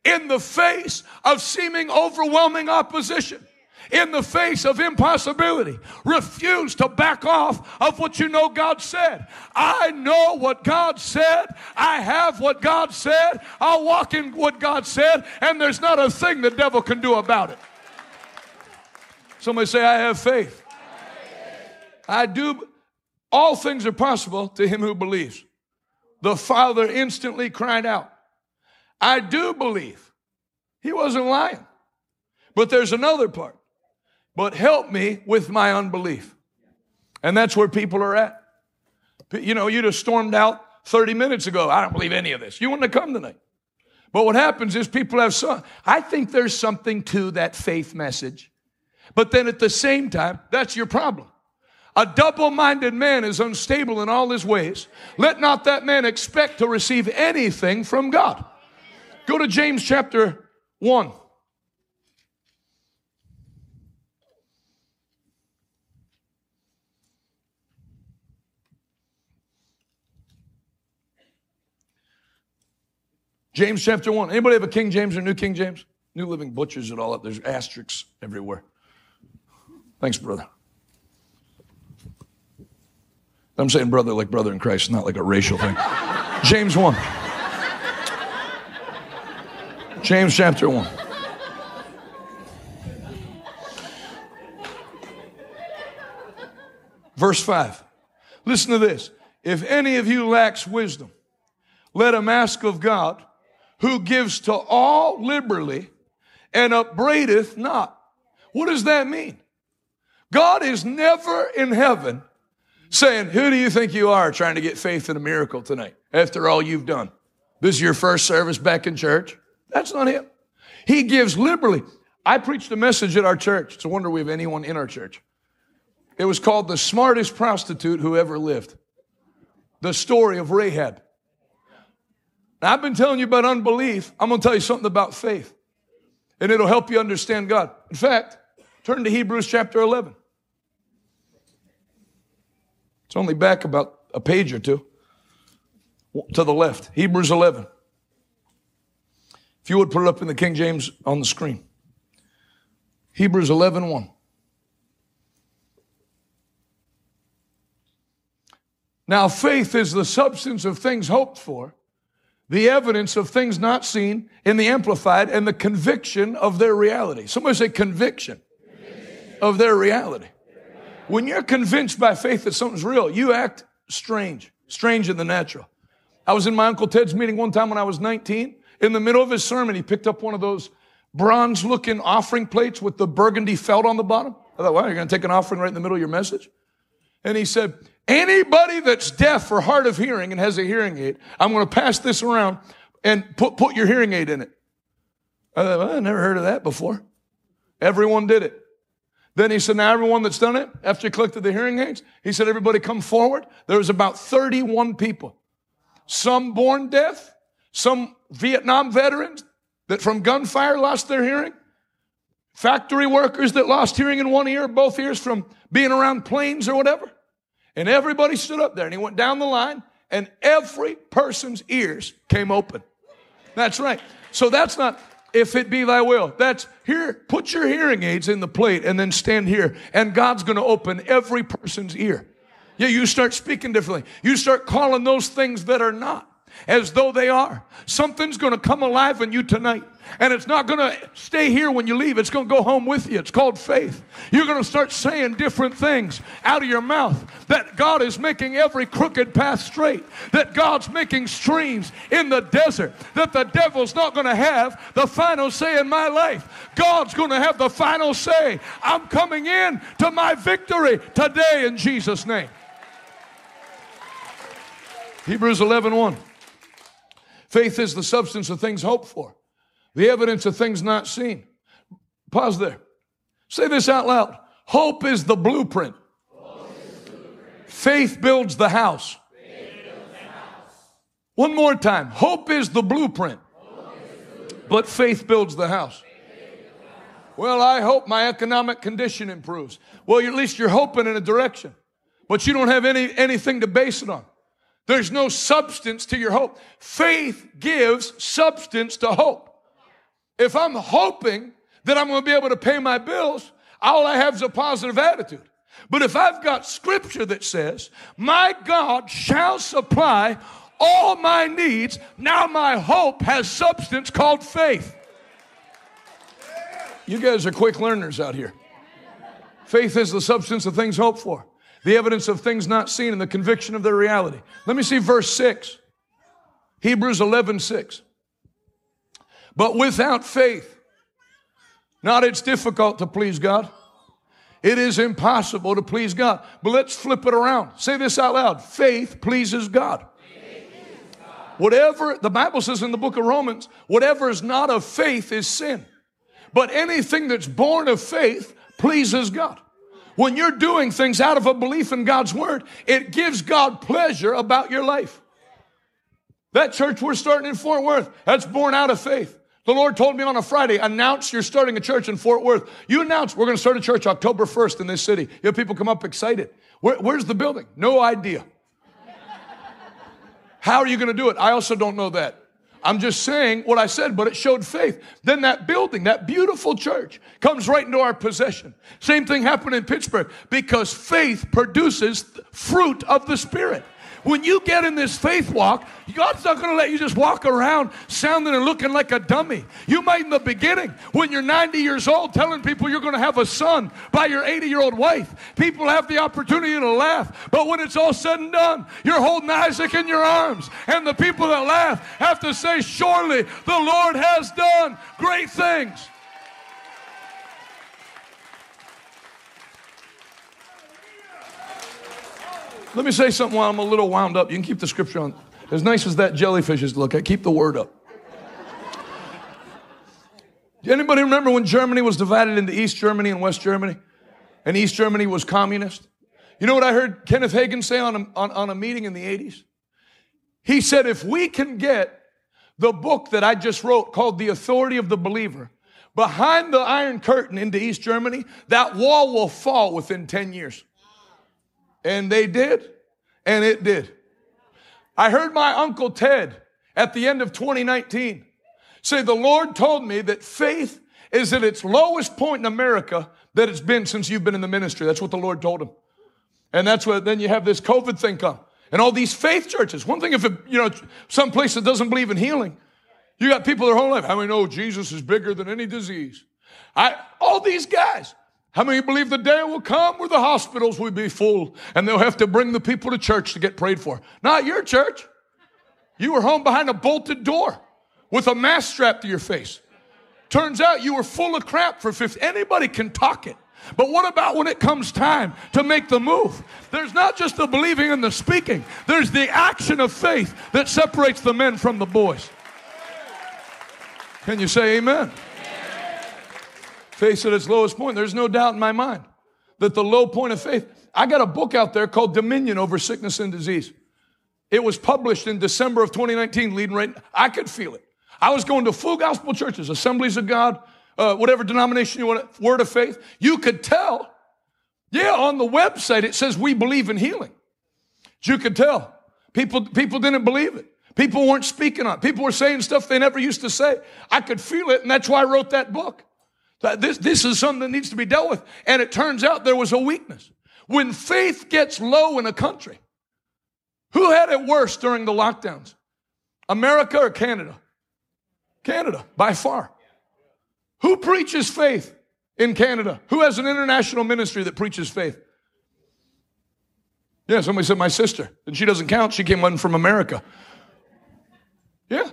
in the face of seeming overwhelming opposition in the face of impossibility. Refuse to back off of what you know God said. I know what God said. I have what God said. I'll walk in what God said, and there's not a thing the devil can do about it. Somebody say, I have faith. I do. All things are possible to him who believes. The father instantly cried out, I do believe. He wasn't lying. But there's another part. But help me with my unbelief. And that's where people are at. You know, you'd have stormed out 30 minutes ago. I don't believe any of this. You wouldn't have come tonight. But what happens is people have some, I think there's something to that faith message. But then at the same time, that's your problem. A double minded man is unstable in all his ways. Let not that man expect to receive anything from God. Go to James chapter 1. James chapter 1. Anybody have a King James or New King James? New Living butchers it all up. There's asterisks everywhere. Thanks, brother. I'm saying brother like brother in Christ, not like a racial thing. James 1. James chapter 1. Verse 5. Listen to this. If any of you lacks wisdom, let him ask of God, who gives to all liberally and upbraideth not. What does that mean? God is never in heaven saying, Who do you think you are trying to get faith in a miracle tonight after all you've done? This is your first service back in church? That's not him. He gives liberally. I preached a message at our church. It's a wonder we have anyone in our church. It was called The Smartest Prostitute Who Ever Lived. The story of Rahab. Now, I've been telling you about unbelief. I'm going to tell you something about faith. And it'll help you understand God. In fact, turn to Hebrews chapter 11. It's only back about a page or two to the left. Hebrews 11. If you would put it up in the King James on the screen. Hebrews 11 1. Now, faith is the substance of things hoped for, the evidence of things not seen in the Amplified, and the conviction of their reality. Somebody say conviction, conviction. of their reality. When you're convinced by faith that something's real, you act strange, strange in the natural. I was in my Uncle Ted's meeting one time when I was 19. In the middle of his sermon, he picked up one of those bronze looking offering plates with the burgundy felt on the bottom. I thought, wow, you're going to take an offering right in the middle of your message? And he said, anybody that's deaf or hard of hearing and has a hearing aid, I'm going to pass this around and put, put your hearing aid in it. I thought, well, I never heard of that before. Everyone did it. Then he said, now everyone that's done it, after he collected the hearing aids, he said, everybody come forward. There was about 31 people. Some born deaf, some Vietnam veterans that from gunfire lost their hearing, factory workers that lost hearing in one ear, both ears from being around planes or whatever. And everybody stood up there and he went down the line and every person's ears came open. That's right. So that's not, if it be thy will. That's here, put your hearing aids in the plate and then stand here and God's going to open every person's ear. Yeah, you start speaking differently. You start calling those things that are not as though they are. Something's going to come alive in you tonight. And it's not going to stay here when you leave. It's going to go home with you. It's called faith. You're going to start saying different things out of your mouth that God is making every crooked path straight, that God's making streams in the desert, that the devil's not going to have the final say in my life. God's going to have the final say. I'm coming in to my victory today in Jesus' name. Hebrews 11 1. Faith is the substance of things hoped for, the evidence of things not seen. Pause there. Say this out loud. Hope is the blueprint. Faith builds the house. One more time. Hope is the blueprint, but faith builds the house. Well, I hope my economic condition improves. Well, at least you're hoping in a direction, but you don't have any, anything to base it on. There's no substance to your hope. Faith gives substance to hope. If I'm hoping that I'm going to be able to pay my bills, all I have is a positive attitude. But if I've got scripture that says, my God shall supply all my needs, now my hope has substance called faith. You guys are quick learners out here. Faith is the substance of things hoped for the evidence of things not seen and the conviction of their reality. Let me see verse 6. Hebrews 11, 6. But without faith, not it's difficult to please God. It is impossible to please God. But let's flip it around. Say this out loud. Faith pleases God. Whatever, the Bible says in the book of Romans, whatever is not of faith is sin. But anything that's born of faith pleases God. When you're doing things out of a belief in God's word, it gives God pleasure about your life. That church we're starting in Fort Worth, that's born out of faith. The Lord told me on a Friday, announce you're starting a church in Fort Worth. You announce we're going to start a church October 1st in this city. You have people come up excited. Where, where's the building? No idea. How are you going to do it? I also don't know that. I'm just saying what I said, but it showed faith. Then that building, that beautiful church, comes right into our possession. Same thing happened in Pittsburgh because faith produces fruit of the Spirit. When you get in this faith walk, God's not going to let you just walk around sounding and looking like a dummy. You might in the beginning, when you're 90 years old, telling people you're going to have a son by your 80 year old wife. People have the opportunity to laugh. But when it's all said and done, you're holding Isaac in your arms. And the people that laugh have to say, Surely the Lord has done great things. Let me say something while I'm a little wound up. You can keep the scripture on. As nice as that jellyfish is to look at, keep the word up. Anybody remember when Germany was divided into East Germany and West Germany? And East Germany was communist? You know what I heard Kenneth Hagin say on a, on, on a meeting in the 80s? He said, if we can get the book that I just wrote called The Authority of the Believer behind the Iron Curtain into East Germany, that wall will fall within 10 years. And they did, and it did. I heard my Uncle Ted at the end of 2019 say, The Lord told me that faith is at its lowest point in America that it's been since you've been in the ministry. That's what the Lord told him. And that's what then you have this COVID thing come. And all these faith churches. One thing if it, you know, some place that doesn't believe in healing, you got people their whole life. How many know Jesus is bigger than any disease? I, all these guys. How many believe the day will come where the hospitals will be full and they'll have to bring the people to church to get prayed for? Not your church. You were home behind a bolted door with a mask strapped to your face. Turns out you were full of crap for 50. Anybody can talk it. But what about when it comes time to make the move? There's not just the believing and the speaking, there's the action of faith that separates the men from the boys. Can you say amen? Faith at its lowest point. There's no doubt in my mind that the low point of faith. I got a book out there called Dominion Over Sickness and Disease. It was published in December of 2019, leading right. I could feel it. I was going to full gospel churches, assemblies of God, uh, whatever denomination you want, word of faith. You could tell. Yeah, on the website it says we believe in healing. You could tell. People, people didn't believe it. People weren't speaking on it. People were saying stuff they never used to say. I could feel it, and that's why I wrote that book. This, this is something that needs to be dealt with. And it turns out there was a weakness. When faith gets low in a country, who had it worse during the lockdowns? America or Canada? Canada, by far. Who preaches faith in Canada? Who has an international ministry that preaches faith? Yeah, somebody said my sister, and she doesn't count. She came in from America. Yeah.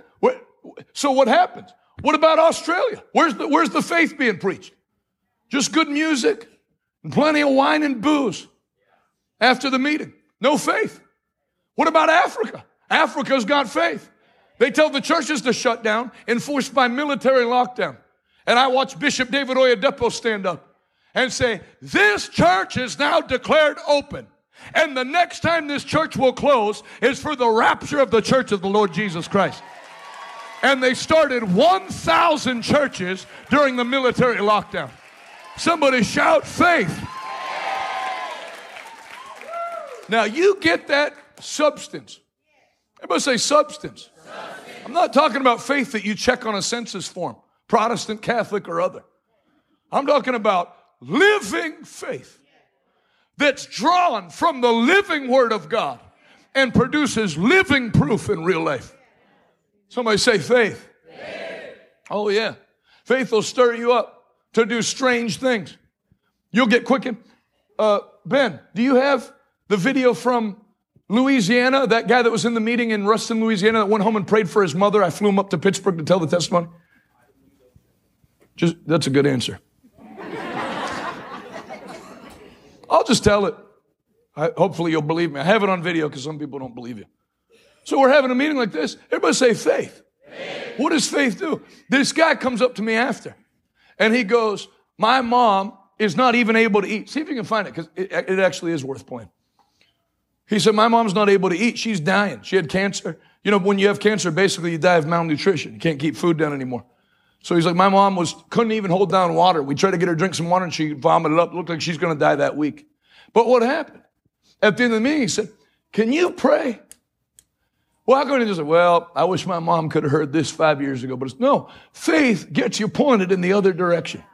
So what happens? What about Australia? Where's the, where's the faith being preached? Just good music and plenty of wine and booze after the meeting. No faith. What about Africa? Africa's got faith. They tell the churches to shut down, enforced by military lockdown. And I watched Bishop David Oyedepo stand up and say, This church is now declared open. And the next time this church will close is for the rapture of the church of the Lord Jesus Christ and they started 1,000 churches during the military lockdown. Somebody shout faith. Now you get that substance. Everybody say substance. substance. I'm not talking about faith that you check on a census form, Protestant, Catholic, or other. I'm talking about living faith that's drawn from the living Word of God and produces living proof in real life. Somebody say faith. faith. Oh, yeah. Faith will stir you up to do strange things. You'll get quickened. Uh, ben, do you have the video from Louisiana? That guy that was in the meeting in Ruston, Louisiana, that went home and prayed for his mother. I flew him up to Pittsburgh to tell the testimony. Just that's a good answer. I'll just tell it. I, hopefully you'll believe me. I have it on video because some people don't believe you. So we're having a meeting like this. Everybody say faith. faith. What does faith do? This guy comes up to me after and he goes, My mom is not even able to eat. See if you can find it because it, it actually is worth playing. He said, My mom's not able to eat. She's dying. She had cancer. You know, when you have cancer, basically you die of malnutrition. You can't keep food down anymore. So he's like, my mom was couldn't even hold down water. We tried to get her to drink some water and she vomited up. Looked like she's going to die that week. But what happened? At the end of the meeting, he said, Can you pray Well, how you just say, well, I wish my mom could have heard this five years ago? But no, faith gets you pointed in the other direction.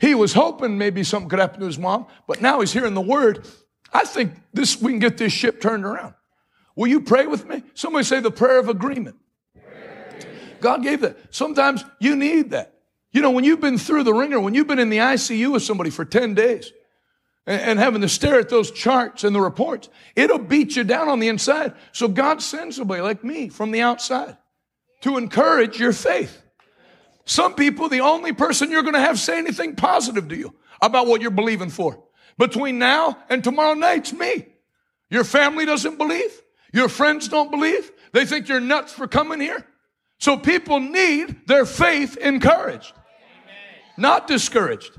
He was hoping maybe something could happen to his mom, but now he's hearing the word. I think this we can get this ship turned around. Will you pray with me? Somebody say the prayer of agreement. God gave that. Sometimes you need that. You know, when you've been through the ringer, when you've been in the ICU with somebody for 10 days and, having to stare at those charts and the reports, it'll beat you down on the inside. So God sends somebody like me from the outside to encourage your faith. Some people, the only person you're going to have say anything positive to you about what you're believing for between now and tomorrow night's me. Your family doesn't believe. Your friends don't believe. They think you're nuts for coming here. So people need their faith encouraged not discouraged.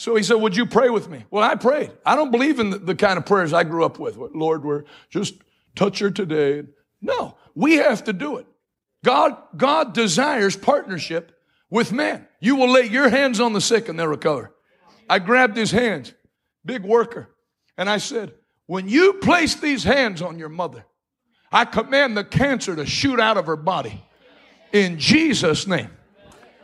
So he said, Would you pray with me? Well, I prayed. I don't believe in the, the kind of prayers I grew up with. Lord, we're just touch her today. No, we have to do it. God, God desires partnership with man. You will lay your hands on the sick and they'll recover. I grabbed his hands, big worker, and I said, When you place these hands on your mother, I command the cancer to shoot out of her body in Jesus' name.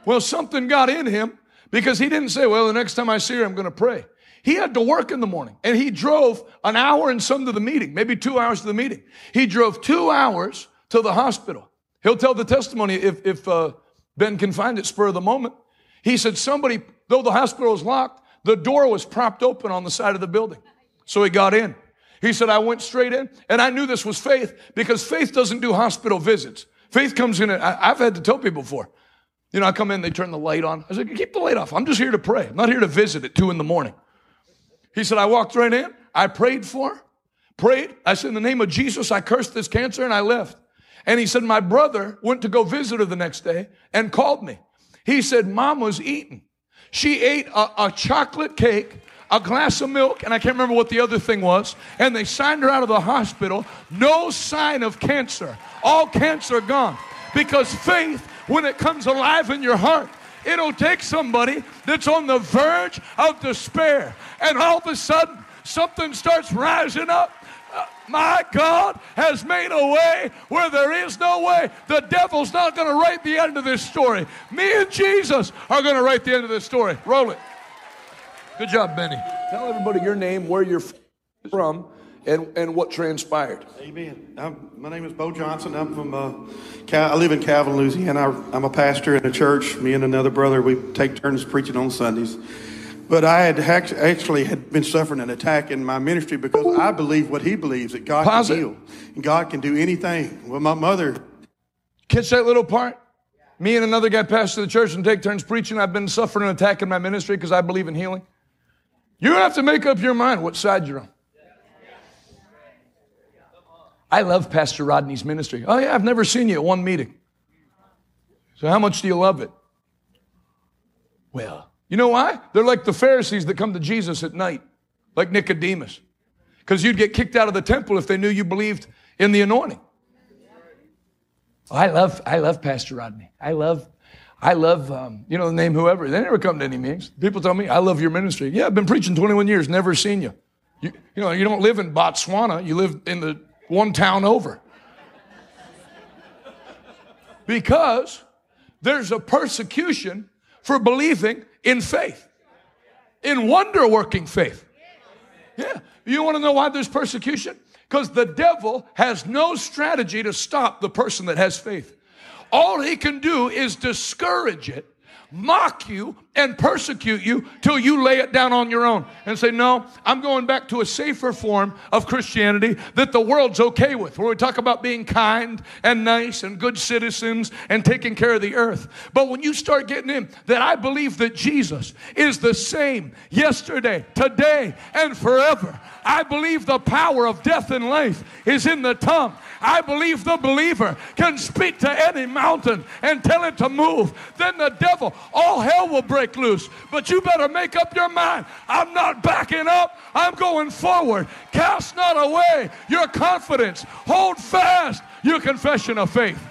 Well, something got in him because he didn't say, well, the next time I see her, I'm going to pray. He had to work in the morning and he drove an hour and some to the meeting, maybe two hours to the meeting. He drove two hours to the hospital. He'll tell the testimony if, if uh, Ben can find it spur of the moment. He said, somebody, though the hospital was locked, the door was propped open on the side of the building. So he got in. He said, I went straight in and I knew this was faith because faith doesn't do hospital visits. Faith comes in, I, I've had to tell people before, you know, I come in, they turn the light on. I said, keep the light off. I'm just here to pray. I'm not here to visit at two in the morning. He said, I walked right in. I prayed for prayed. I said, in the name of Jesus, I cursed this cancer and I left. And he said, my brother went to go visit her the next day and called me. He said, mom was eating. She ate a, a chocolate cake a glass of milk, and I can't remember what the other thing was. And they signed her out of the hospital. No sign of cancer. All cancer gone. Because faith when it comes alive in your heart, it'll take somebody that's on the verge of despair, and all of a sudden, something starts rising up. Uh, my God has made a way where there is no way. The devil's not going to write the end of this story. Me and Jesus are going to write the end of this story. Roll it. Good job, Benny. Tell everybody your name, where you're from, and, and what transpired. Amen. I'm, my name is Bo Johnson. I'm from, uh, Cal- I live in Calvin, Louisiana. I, I'm a pastor in a church. Me and another brother, we take turns preaching on Sundays. But I had actually had been suffering an attack in my ministry because I believe what he believes that God Pause can it. heal and God can do anything. Well, my mother, Catch that little part? Me and another guy pastor the church and take turns preaching. I've been suffering an attack in my ministry because I believe in healing. You have to make up your mind what side you're on. I love Pastor Rodney's ministry. Oh, yeah, I've never seen you at one meeting. So, how much do you love it? Well, you know why? They're like the Pharisees that come to Jesus at night, like Nicodemus. Because you'd get kicked out of the temple if they knew you believed in the anointing. Oh, I love, I love Pastor Rodney. I love, I love, um, you know, the name whoever. They never come to any meetings. People tell me, I love your ministry. Yeah, I've been preaching 21 years, never seen you. You, you know, you don't live in Botswana. You live in the one town over. Because there's a persecution for believing in faith, in wonder working faith. Yeah. You want to know why there's persecution? Because the devil has no strategy to stop the person that has faith. All he can do is discourage it mock you and persecute you till you lay it down on your own and say, No, I'm going back to a safer form of Christianity that the world's okay with, where we talk about being kind and nice and good citizens and taking care of the earth. But when you start getting in that I believe that Jesus is the same yesterday, today, and forever, I believe the power of death and life is in the tongue. I believe the believer can speak to any mountain and tell it to move. Then the devil, all hell will break loose. But you better make up your mind. I'm not backing up. I'm going forward. Cast not away your confidence. Hold fast your confession of faith.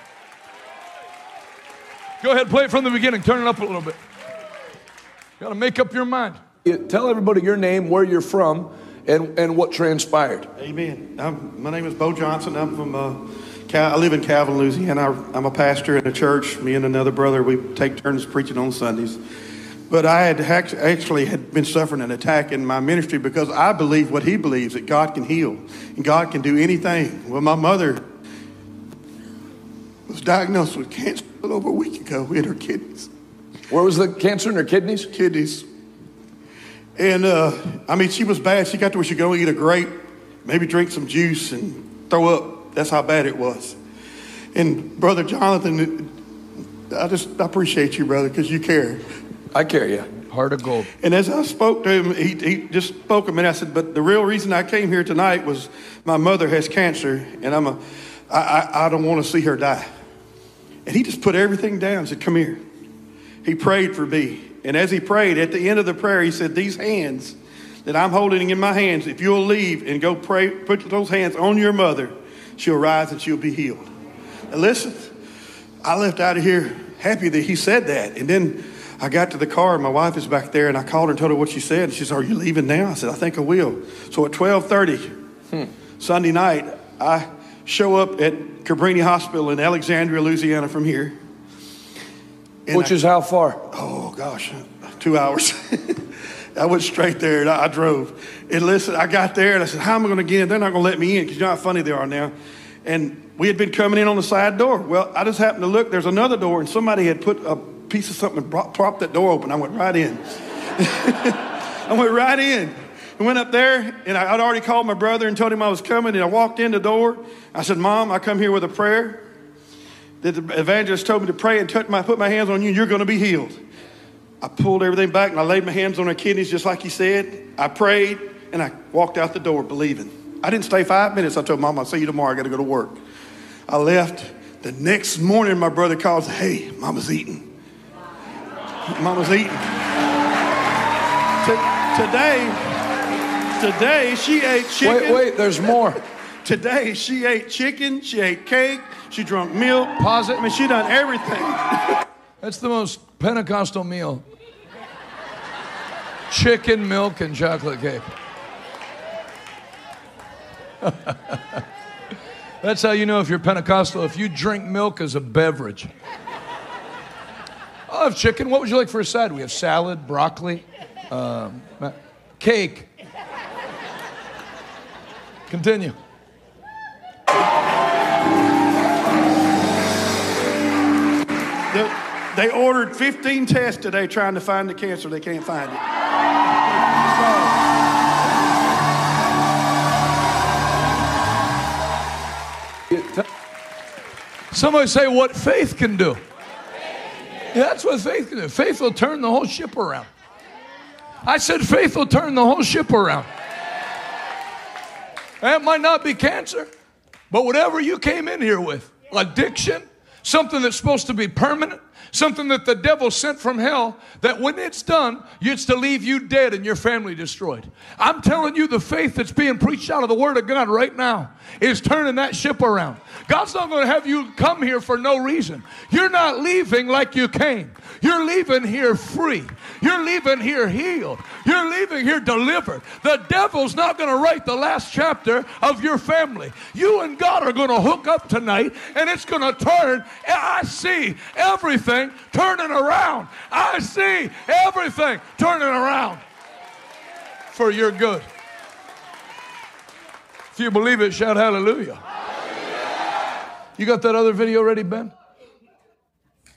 Go ahead, play it from the beginning. Turn it up a little bit. Got to make up your mind. Tell everybody your name, where you're from, and, and what transpired. Amen. I'm, my name is Bo Johnson. I'm from uh, I live in Calvin, Louisiana. I'm a pastor in a church. Me and another brother, we take turns preaching on Sundays. But I had actually had been suffering an attack in my ministry because I believe what he believes that God can heal and God can do anything. Well, my mother was diagnosed with cancer a little over a week ago in her kidneys. Where was the cancer in her kidneys? Kidneys. And uh, I mean, she was bad. She got to where she go eat a grape, maybe drink some juice and throw up. That's how bad it was. And brother Jonathan, I just I appreciate you, brother, because you care. I care, yeah. Heart of gold. And as I spoke to him, he, he just spoke a minute. I said, but the real reason I came here tonight was my mother has cancer, and I'm a, I, I, I don't want to see her die. And he just put everything down and said, come here. He prayed for me. And as he prayed, at the end of the prayer, he said, these hands that I'm holding in my hands, if you'll leave and go pray, put those hands on your mother, she'll rise and she'll be healed. Now listen, I left out of here happy that he said that. And then I got to the car, and my wife is back there, and I called her and told her what she said. She said, "Are you leaving now?" I said, "I think I will." So at twelve thirty hmm. Sunday night, I show up at Cabrini Hospital in Alexandria, Louisiana, from here. Which I, is how far? Oh gosh, two hours. I went straight there and I, I, drove. And listen, I got there and I said, "How am I going to get in?" They're not going to let me in because you know how funny they are now. And we had been coming in on the side door. Well, I just happened to look. There's another door, and somebody had put a piece of something and propped that door open. I went right in. I went right in. I went up there, and I'd already called my brother and told him I was coming. And I walked in the door. I said, "Mom, I come here with a prayer that the evangelist told me to pray and touch my, put my hands on you. and You're going to be healed." I pulled everything back and I laid my hands on her kidneys just like he said. I prayed and I walked out the door believing. I didn't stay five minutes. I told mom, I'll see you tomorrow. I got to go to work. I left. The next morning, my brother calls, Hey, mama's eating. Mama's eating. Today, today she ate chicken. Wait, wait, there's more. Today she ate chicken, she ate cake, she drank milk. Pause it. I mean, she done everything. That's the most Pentecostal meal. Chicken, milk, and chocolate cake. That's how you know if you're Pentecostal, if you drink milk as a beverage. I'll have chicken. What would you like for a side? We have salad, broccoli, um, cake. Continue. They ordered 15 tests today trying to find the cancer. They can't find it. Somebody say what faith can do. That's what faith can do. Faith will turn the whole ship around. I said faith will turn the whole ship around. That might not be cancer, but whatever you came in here with addiction, something that's supposed to be permanent, something that the devil sent from hell, that when it's done, it's to leave you dead and your family destroyed. I'm telling you, the faith that's being preached out of the Word of God right now is turning that ship around. God's not going to have you come here for no reason. You're not leaving like you came. You're leaving here free. You're leaving here healed. You're leaving here delivered. The devil's not going to write the last chapter of your family. You and God are going to hook up tonight and it's going to turn. I see everything turning around. I see everything turning around for your good. If you believe it, shout hallelujah. You got that other video ready, Ben?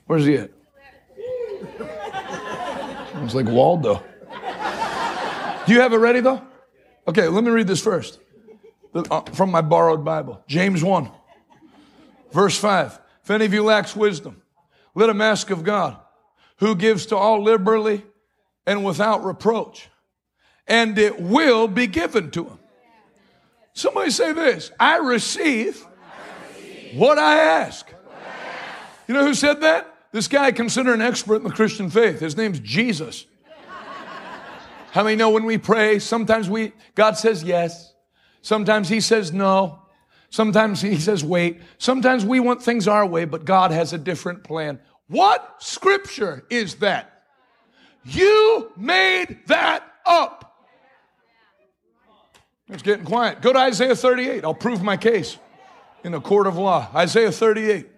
Where's he at? It's like Waldo. Do you have it ready though? Okay, let me read this first uh, from my borrowed Bible. James 1, verse 5. If any of you lacks wisdom, let him ask of God, who gives to all liberally and without reproach, and it will be given to him. Somebody say this I receive what I ask. You know who said that? This guy considered an expert in the Christian faith. His name's Jesus. How many know when we pray, sometimes we, God says yes. Sometimes he says no. Sometimes he says wait. Sometimes we want things our way, but God has a different plan. What scripture is that? You made that up. It's getting quiet. Go to Isaiah 38. I'll prove my case. In a court of law. Isaiah 38.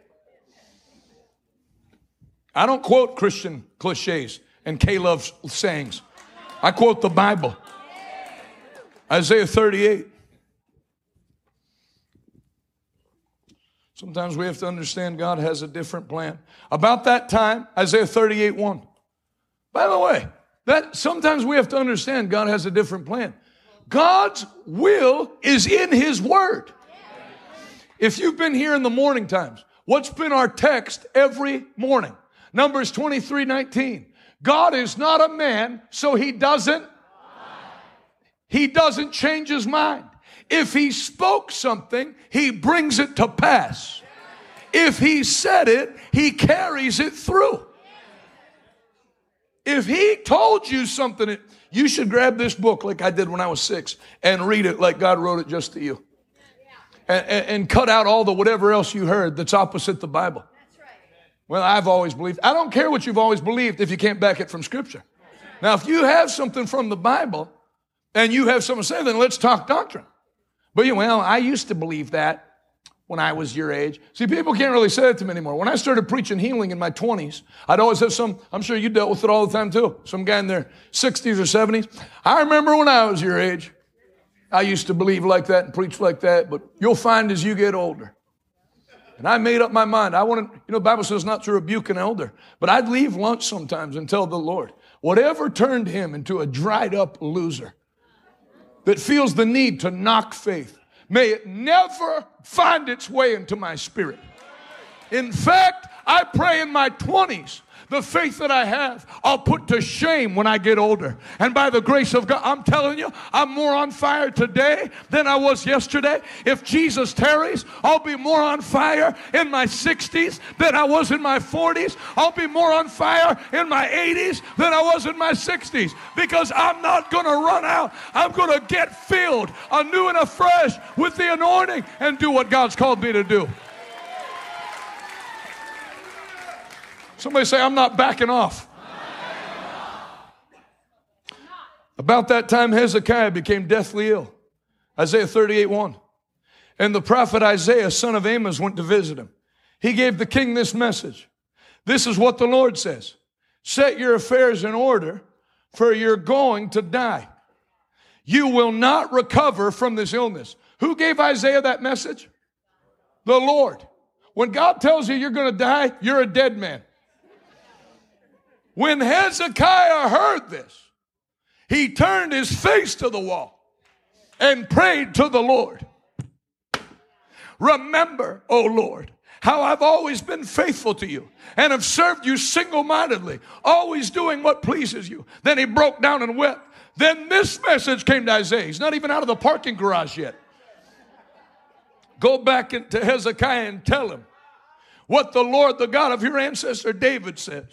I don't quote Christian cliches and K-Love sayings. I quote the Bible. Isaiah 38. Sometimes we have to understand God has a different plan. About that time, Isaiah 38 1. By the way, that sometimes we have to understand God has a different plan. God's will is in His Word. If you've been here in the morning times, what's been our text every morning? Numbers 23 19. God is not a man, so He doesn't. He doesn't change His mind. If he spoke something, he brings it to pass. If he said it, he carries it through. If he told you something, you should grab this book like I did when I was six and read it like God wrote it just to you. And, and, cut out all the whatever else you heard that's opposite the Bible. Well, I've always believed. I don't care what you've always believed if you can't back it from Scripture. Now, if you have something from the Bible and you have something to say, then let's talk doctrine. But you know, well, I used to believe that when I was your age. See, people can't really say that to me anymore. When I started preaching healing in my 20s, I'd always have some, I'm sure you dealt with it all the time too, some guy in their 60s or 70s. I remember when I was your age, I used to believe like that and preach like that, but you'll find as you get older. And I made up my mind. I wanted, you know, the Bible says not to rebuke an elder, but I'd leave lunch sometimes and tell the Lord, whatever turned him into a dried up loser, that feels the need to knock faith, may it never find its way into my spirit. In fact, I pray in my 20s the faith that I have, I'll put to shame when I get older. And by the grace of God, I'm telling you, I'm more on fire today than I was yesterday. If Jesus tarries, I'll be more on fire in my 60s than I was in my 40s. I'll be more on fire in my 80s than I was in my 60s because I'm not going to run out. I'm going to get filled anew and afresh with the anointing and do what God's called me to do. Somebody say, I'm not backing off. About that time, Hezekiah became deathly ill. Isaiah 38 1. And the prophet Isaiah, son of Amos, went to visit him. He gave the king this message. This is what the Lord says Set your affairs in order, for you're going to die. You will not recover from this illness. Who gave Isaiah that message? The Lord. When God tells you you're going to die, you're a dead man. When Hezekiah heard this, he turned his face to the wall and prayed to the Lord. Remember, O Lord, how I've always been faithful to you and have served you single mindedly, always doing what pleases you. Then he broke down and wept. Then this message came to Isaiah. He's not even out of the parking garage yet. Go back to Hezekiah and tell him what the Lord, the God of your ancestor David says.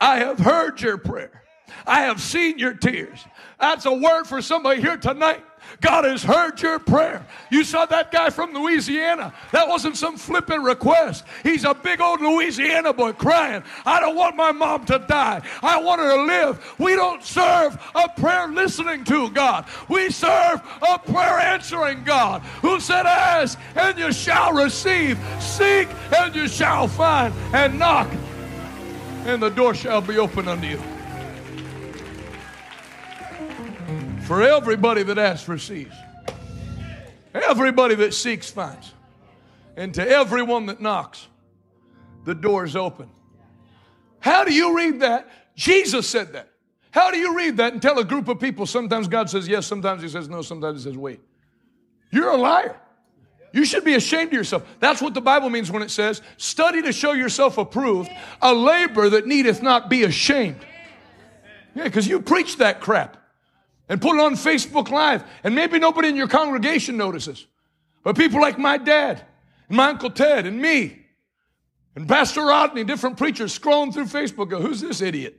I have heard your prayer. I have seen your tears. That's a word for somebody here tonight. God has heard your prayer. You saw that guy from Louisiana. That wasn't some flippant request. He's a big old Louisiana boy crying, I don't want my mom to die. I want her to live. We don't serve a prayer listening to God. We serve a prayer answering God who said, Ask and you shall receive, seek and you shall find, and knock and the door shall be open unto you. For everybody that asks receives. Everybody that seeks finds. And to everyone that knocks, the door is open. How do you read that? Jesus said that. How do you read that and tell a group of people sometimes God says yes, sometimes He says no, sometimes He says wait? You're a liar. You should be ashamed of yourself. That's what the Bible means when it says, study to show yourself approved, a labor that needeth not be ashamed. Yeah, because you preach that crap and put it on Facebook Live, and maybe nobody in your congregation notices. But people like my dad, and my Uncle Ted, and me, and Pastor Rodney, different preachers scrolling through Facebook go, Who's this idiot?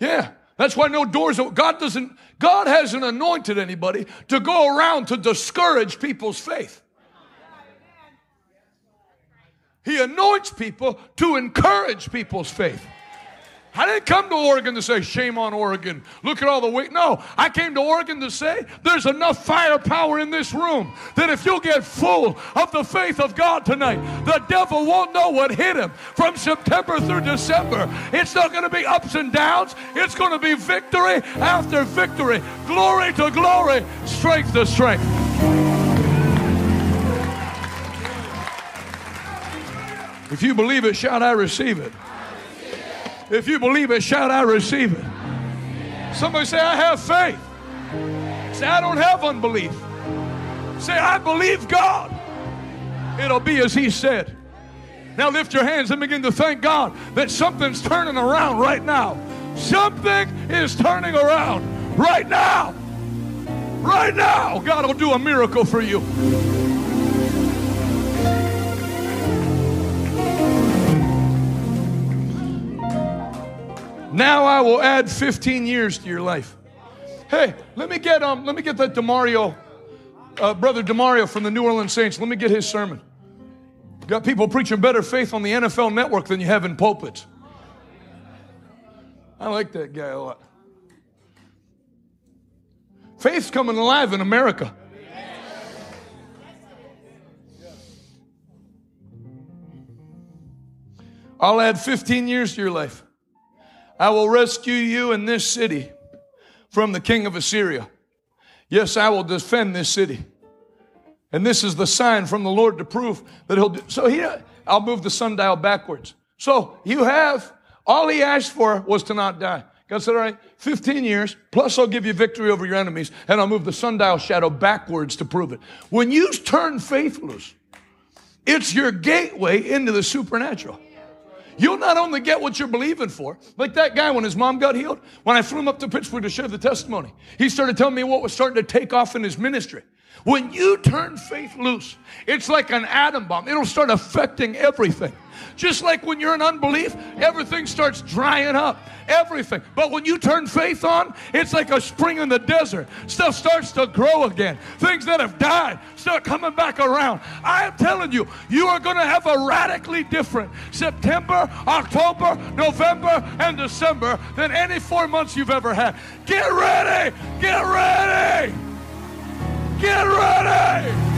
Yeah. That's why no doors. God doesn't, God hasn't anointed anybody to go around to discourage people's faith. He anoints people to encourage people's faith. I didn't come to Oregon to say, shame on Oregon. Look at all the weight. No, I came to Oregon to say there's enough firepower in this room that if you'll get full of the faith of God tonight, the devil won't know what hit him from September through December. It's not going to be ups and downs, it's going to be victory after victory, glory to glory, strength to strength. If you believe it, shout, I receive it. If you believe it, shout, I receive it. Somebody say, I have faith. Say, I don't have unbelief. Say, I believe God. It'll be as He said. Now lift your hands and begin to thank God that something's turning around right now. Something is turning around right now. Right now, God will do a miracle for you. Now I will add 15 years to your life. Hey, let me get um, let me get that Demario, uh, brother Demario from the New Orleans Saints. Let me get his sermon. Got people preaching better faith on the NFL Network than you have in pulpits. I like that guy a lot. Faith's coming alive in America. I'll add 15 years to your life. I will rescue you in this city from the king of Assyria. Yes, I will defend this city. And this is the sign from the Lord to prove that he'll do. So here, I'll move the sundial backwards. So you have, all he asked for was to not die. God said, all right, 15 years, plus I'll give you victory over your enemies, and I'll move the sundial shadow backwards to prove it. When you turn faithless, it's your gateway into the supernatural. You'll not only get what you're believing for, like that guy when his mom got healed, when I flew him up to Pittsburgh to share the testimony, he started telling me what was starting to take off in his ministry. When you turn faith loose, it's like an atom bomb. It'll start affecting everything. Just like when you're in unbelief, everything starts drying up. Everything. But when you turn faith on, it's like a spring in the desert. Stuff starts to grow again. Things that have died start coming back around. I am telling you, you are going to have a radically different September, October, November, and December than any four months you've ever had. Get ready! Get ready! Get ready!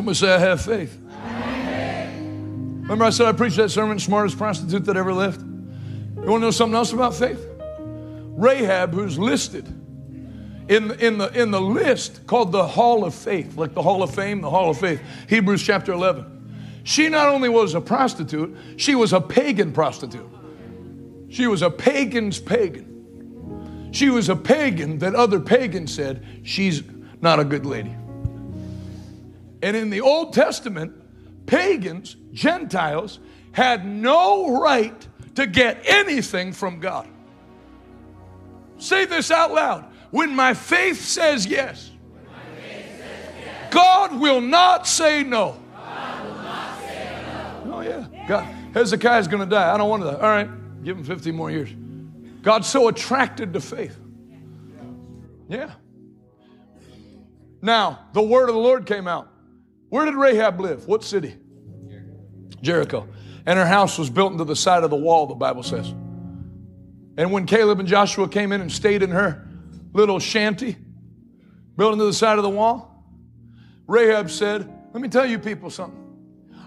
Somebody say, I have faith. Remember, I said I preached that sermon, smartest prostitute that ever lived? You want to know something else about faith? Rahab, who's listed in, in, the, in the list called the Hall of Faith, like the Hall of Fame, the Hall of Faith, Hebrews chapter 11. She not only was a prostitute, she was a pagan prostitute. She was a pagan's pagan. She was a pagan that other pagans said, she's not a good lady. And in the Old Testament, pagans, Gentiles, had no right to get anything from God. Say this out loud. When my faith says yes, God will not say no. Oh, yeah. God, Hezekiah's going to die. I don't want to die. All right, give him 50 more years. God's so attracted to faith. Yeah. Now, the word of the Lord came out. Where did Rahab live? What city? Jericho. And her house was built into the side of the wall, the Bible says. And when Caleb and Joshua came in and stayed in her little shanty, built into the side of the wall, Rahab said, Let me tell you people something.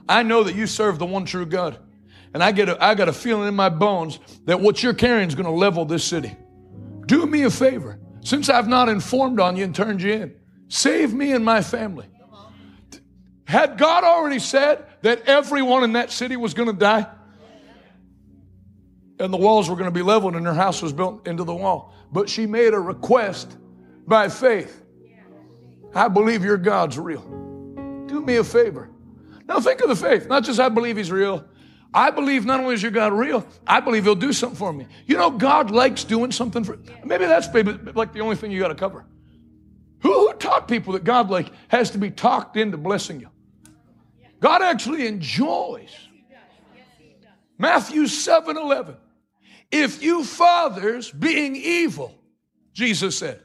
I know that you serve the one true God. And I get a, I got a feeling in my bones that what you're carrying is going to level this city. Do me a favor. Since I've not informed on you and turned you in, save me and my family. Had God already said that everyone in that city was going to die? And the walls were going to be leveled and her house was built into the wall. But she made a request by faith. I believe your God's real. Do me a favor. Now think of the faith. Not just I believe he's real. I believe not only is your God real, I believe he'll do something for me. You know, God likes doing something for maybe that's maybe like the only thing you got to cover. Who, who taught people that God like has to be talked into blessing you? God actually enjoys. Matthew 7 11. If you fathers, being evil, Jesus said,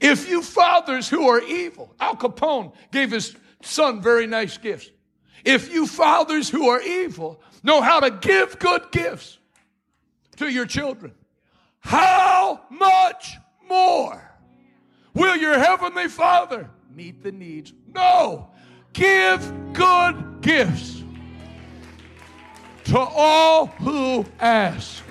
If you fathers who are evil, Al Capone gave his son very nice gifts. If you fathers who are evil know how to give good gifts to your children, how much more will your heavenly Father meet the needs? No. Give good gifts to all who ask.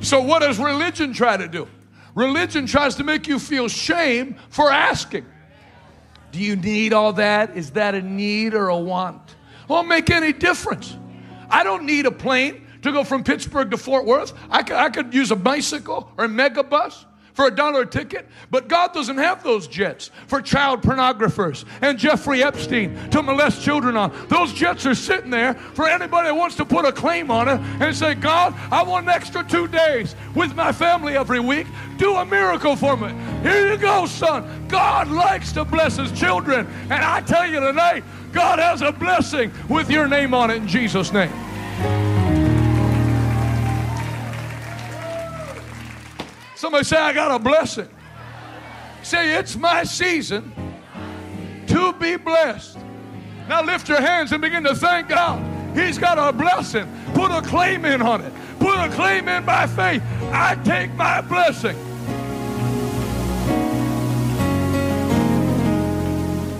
So, what does religion try to do? Religion tries to make you feel shame for asking. Do you need all that? Is that a need or a want? Won't make any difference. I don't need a plane to go from Pittsburgh to Fort Worth. I could, I could use a bicycle or a megabus for a dollar ticket, but God doesn't have those jets for child pornographers and Jeffrey Epstein to molest children on. Those jets are sitting there for anybody that wants to put a claim on it and say, God, I want an extra two days with my family every week. Do a miracle for me. Here you go, son. God likes to bless his children. And I tell you tonight, God has a blessing with your name on it in Jesus' name. Somebody say, I got a blessing. Say, it's my season to be blessed. Now lift your hands and begin to thank God. He's got a blessing. Put a claim in on it. Put a claim in by faith. I take my blessing.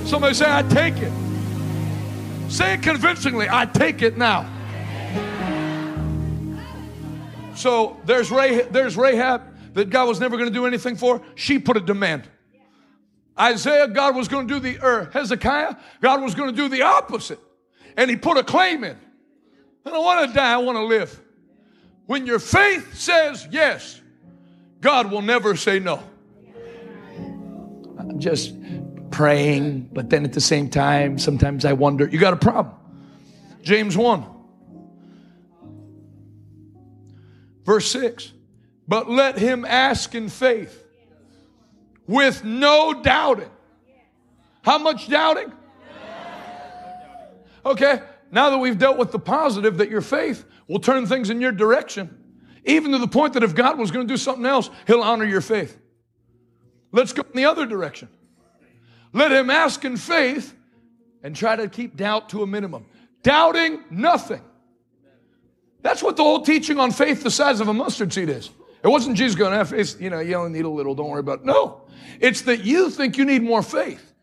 Somebody say, I take it. Say it convincingly. I take it now. So there's, Rahab, there's Rahab that God was never going to do anything for, she put a demand. Isaiah, God was going to do the, or Hezekiah, God was going to do the opposite. And he put a claim in. I don't want to die, I want to live. When your faith says yes, God will never say no. I'm just praying, but then at the same time, sometimes I wonder, you got a problem. James 1, verse 6 but let him ask in faith with no doubting. How much doubting? Okay, now that we've dealt with the positive, that your faith will turn things in your direction, even to the point that if God was going to do something else, he'll honor your faith. Let's go in the other direction. Let him ask in faith and try to keep doubt to a minimum. Doubting nothing. That's what the whole teaching on faith the size of a mustard seed is. It wasn't Jesus going, have faith, you know, you only need a little, don't worry about it. No. It's that you think you need more faith.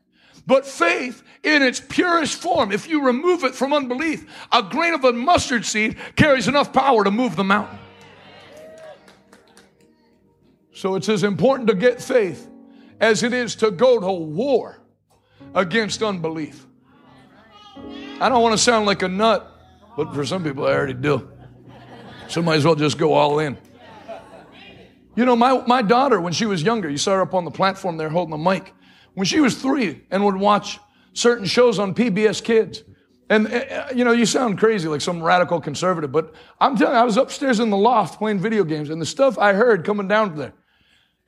But faith in its purest form, if you remove it from unbelief, a grain of a mustard seed carries enough power to move the mountain. So it's as important to get faith as it is to go to war against unbelief. I don't want to sound like a nut, but for some people I already do. So might as well just go all in. You know, my, my daughter, when she was younger, you saw her up on the platform there holding the mic. When she was three and would watch certain shows on PBS Kids, and, uh, you know, you sound crazy like some radical conservative, but I'm telling you, I was upstairs in the loft playing video games, and the stuff I heard coming down there,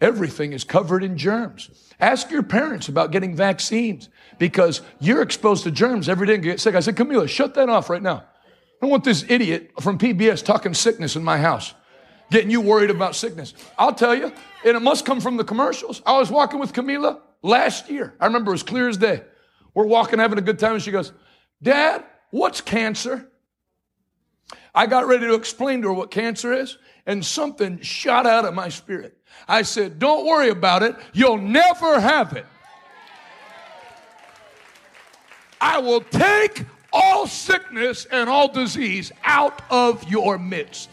everything is covered in germs. Ask your parents about getting vaccines because you're exposed to germs every day and get sick. I said, Camila, shut that off right now. I don't want this idiot from PBS talking sickness in my house getting you worried about sickness. I'll tell you, and it must come from the commercials. I was walking with Camila last year. I remember it was clear as day. We're walking, having a good time, and she goes, Dad, what's cancer? I got ready to explain to her what cancer is, and something shot out of my spirit. I said, Don't worry about it. You'll never have it. I will take all sickness and all disease out of your midst.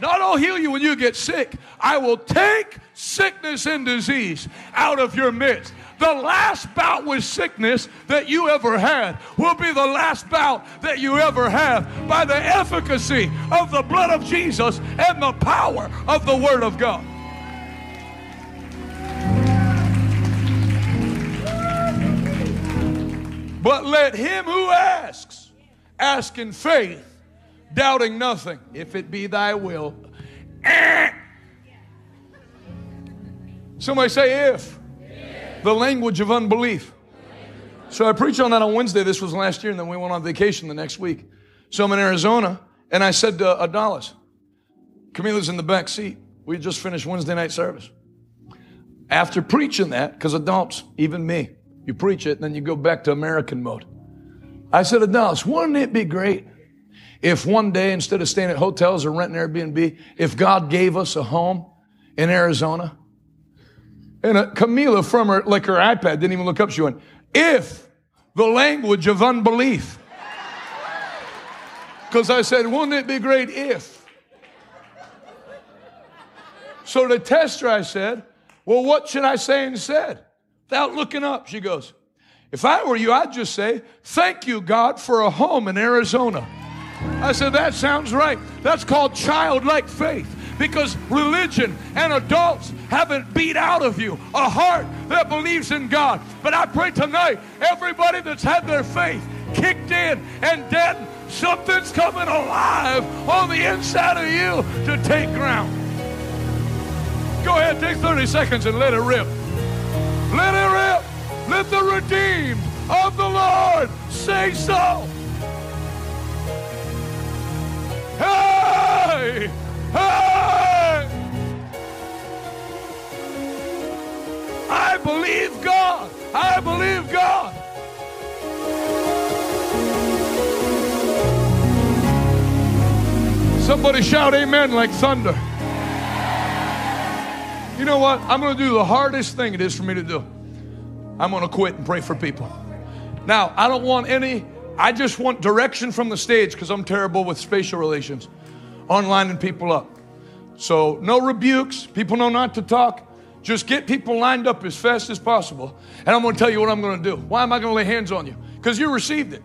Not I'll heal you when you get sick. I will take sickness and disease out of your midst. The last bout with sickness that you ever had will be the last bout that you ever have by the efficacy of the blood of Jesus and the power of the Word of God. But let him who asks ask in faith doubting nothing. If it be thy will. Somebody say if. The language of unbelief. So I preached on that on Wednesday. This was last year, and then we went on vacation the next week. So I'm in Arizona, and I said to Adalis, Camila's in the back seat. We just finished Wednesday night service. after preaching that, because adults, even me, you preach it and then you go back to American mode. I said, Adalis, wouldn't it be great if one day, instead of staying at hotels or renting Airbnb, if God gave us a home in Arizona? And Camila from her, like her iPad, didn't even look up. She went, if the language of unbelief. Because I said, wouldn't it be great if? So to test her, I said, well, what should I say instead? Without looking up, she goes, if I were you, I'd just say, thank you, God, for a home in Arizona. I said, that sounds right. That's called childlike faith because religion and adults haven't beat out of you a heart that believes in God. But I pray tonight, everybody that's had their faith kicked in and dead, something's coming alive on the inside of you to take ground. Go ahead, take 30 seconds and let it rip. Let it rip. Let the redeemed of the Lord say so. Hey! Hey! I believe God. I believe God. Somebody shout amen like thunder. You know what? I'm going to do the hardest thing it is for me to do. I'm going to quit and pray for people. Now, I don't want any, I just want direction from the stage because I'm terrible with spatial relations on lining people up. So, no rebukes. People know not to talk. Just get people lined up as fast as possible. And I'm going to tell you what I'm going to do. Why am I going to lay hands on you? Because you received it.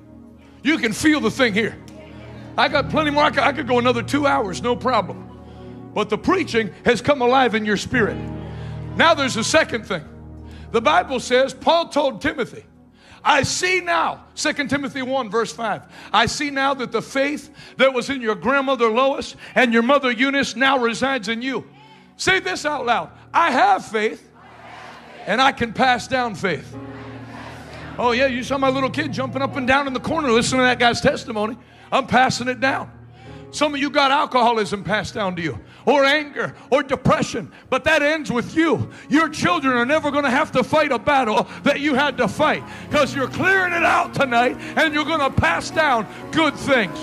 You can feel the thing here. I got plenty more. I could, I could go another two hours, no problem. But the preaching has come alive in your spirit. Now there's a second thing. The Bible says, Paul told Timothy, I see now, 2 Timothy 1, verse 5. I see now that the faith that was in your grandmother Lois and your mother Eunice now resides in you. Say this out loud I have faith, and I can pass down faith. Oh, yeah, you saw my little kid jumping up and down in the corner listening to that guy's testimony. I'm passing it down. Some of you got alcoholism passed down to you, or anger, or depression, but that ends with you. Your children are never going to have to fight a battle that you had to fight because you're clearing it out tonight and you're going to pass down good things.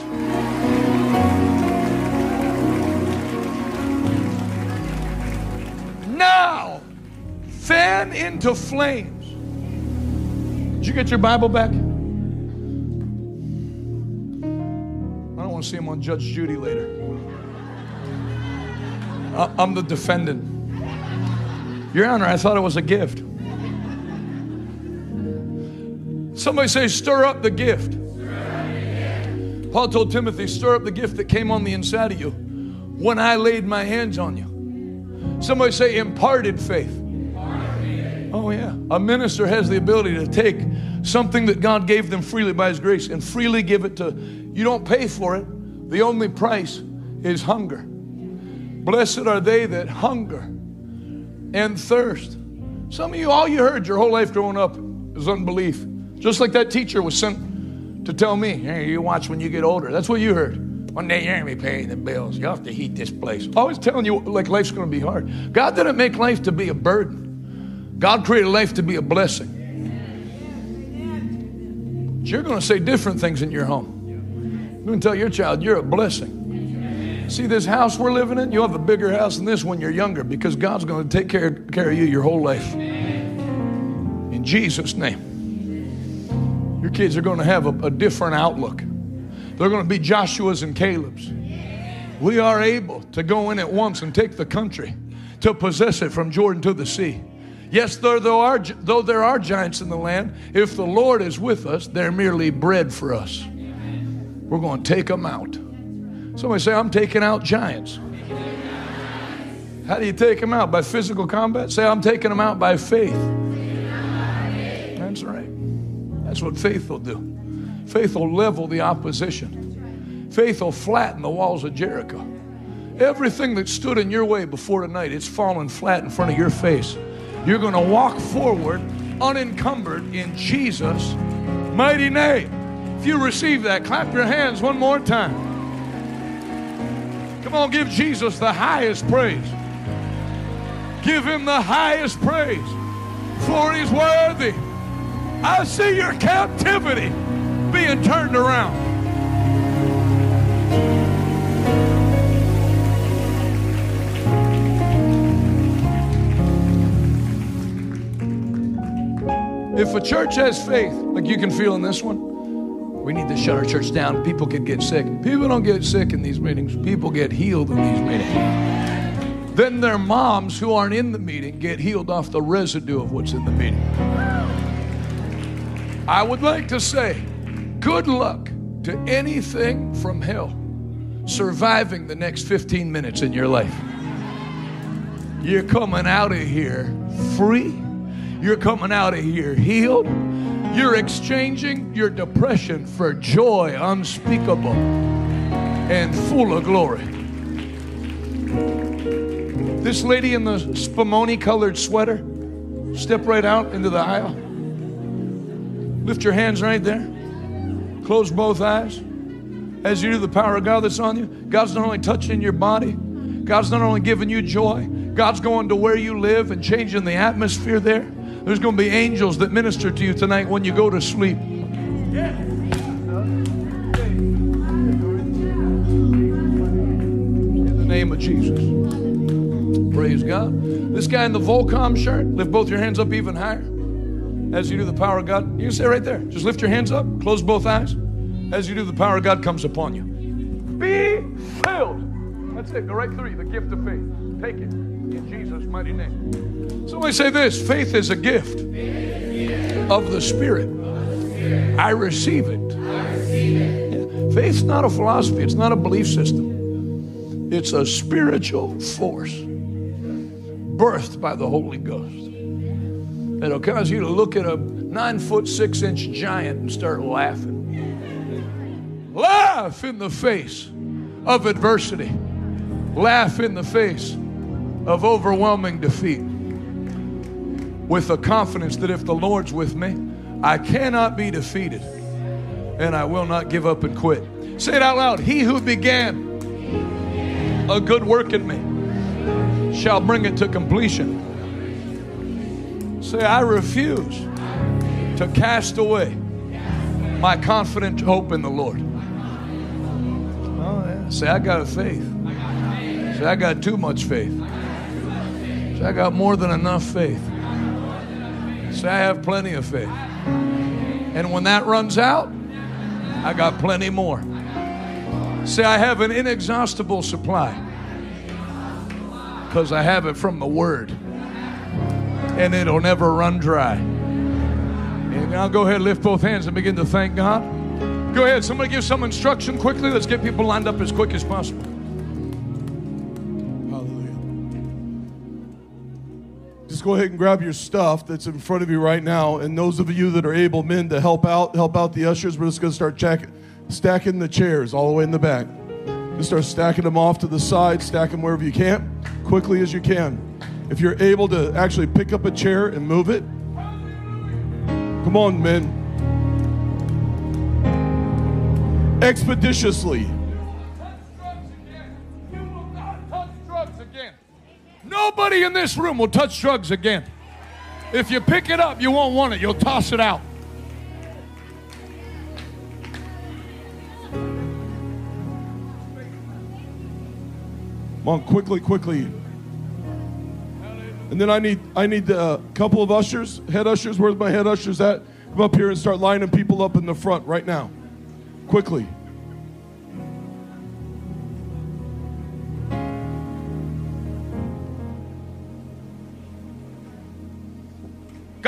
Now, fan into flames. Did you get your Bible back? I don't want to see him on Judge Judy later. Uh, I'm the defendant. Your Honor, I thought it was a gift. Somebody say, stir up the gift. Paul told Timothy, stir up the gift that came on the inside of you when I laid my hands on you. Somebody say, imparted faith. Oh, yeah. A minister has the ability to take something that God gave them freely by His grace and freely give it to you don't pay for it. The only price is hunger. Blessed are they that hunger and thirst. Some of you, all you heard your whole life growing up is unbelief. Just like that teacher was sent to tell me, hey, you watch when you get older. That's what you heard. One day you're going to be paying the bills. You have to heat this place. Always telling you like life's going to be hard. God didn't make life to be a burden. God created life to be a blessing. But You're going to say different things in your home. You can tell your child you're a blessing. See this house we're living in? You'll have a bigger house than this when you're younger because God's going to take care, care of you your whole life. In Jesus' name. Your kids are going to have a, a different outlook. They're going to be Joshua's and Caleb's. We are able to go in at once and take the country, to possess it from Jordan to the sea. Yes, though there, are, though there are giants in the land, if the Lord is with us, they're merely bread for us. We're going to take them out. Somebody say, I'm taking out giants. How do you take them out? By physical combat? Say, I'm taking them out by faith. That's right. That's what faith will do. Faith will level the opposition. Faith will flatten the walls of Jericho. Everything that stood in your way before tonight, it's fallen flat in front of your face. You're going to walk forward unencumbered in Jesus' mighty name. If you receive that, clap your hands one more time. Come on, give Jesus the highest praise. Give him the highest praise, for he's worthy. I see your captivity being turned around. If a church has faith, like you can feel in this one, we need to shut our church down. People could get sick. People don't get sick in these meetings, people get healed in these meetings. Then their moms who aren't in the meeting get healed off the residue of what's in the meeting. I would like to say good luck to anything from hell surviving the next 15 minutes in your life. You're coming out of here free you're coming out of here healed. You're exchanging your depression for joy unspeakable and full of glory. This lady in the spumoni colored sweater, step right out into the aisle. Lift your hands right there. Close both eyes. As you do the power of God that's on you, God's not only touching your body, God's not only giving you joy, God's going to where you live and changing the atmosphere there. There's going to be angels that minister to you tonight when you go to sleep. In the name of Jesus. Praise God. This guy in the Volcom shirt, lift both your hands up even higher as you do the power of God. You can stay right there. Just lift your hands up, close both eyes. As you do, the power of God comes upon you. Be filled. That's it. Go right through you. The gift of faith. Take it in Jesus' mighty name. Somebody say this faith is a gift of the Spirit. I receive it. Faith's not a philosophy, it's not a belief system. It's a spiritual force birthed by the Holy Ghost that'll cause you to look at a nine foot six inch giant and start laughing. Laugh in the face of adversity, laugh in the face of overwhelming defeat with the confidence that if the Lord's with me, I cannot be defeated and I will not give up and quit. Say it out loud. He who began a good work in me shall bring it to completion. Say, I refuse to cast away my confident hope in the Lord. Oh, yeah. Say, I got faith. Say, I got too much faith. Say, I got more than enough faith. Say, I have plenty of faith. And when that runs out, I got plenty more. Say, I have an inexhaustible supply because I have it from the Word. And it'll never run dry. And now go ahead, and lift both hands and begin to thank God. Go ahead, somebody give some instruction quickly. Let's get people lined up as quick as possible. Just go ahead and grab your stuff that's in front of you right now. And those of you that are able men to help out, help out the ushers. We're just going to start check, stacking the chairs all the way in the back. Just start stacking them off to the side, stack them wherever you can, quickly as you can. If you're able to actually pick up a chair and move it, come on, men. Expeditiously. Nobody in this room will touch drugs again. If you pick it up, you won't want it. You'll toss it out. Come on, quickly, quickly. And then I need I need a couple of ushers, head ushers. Where's my head ushers at? Come up here and start lining people up in the front right now. Quickly.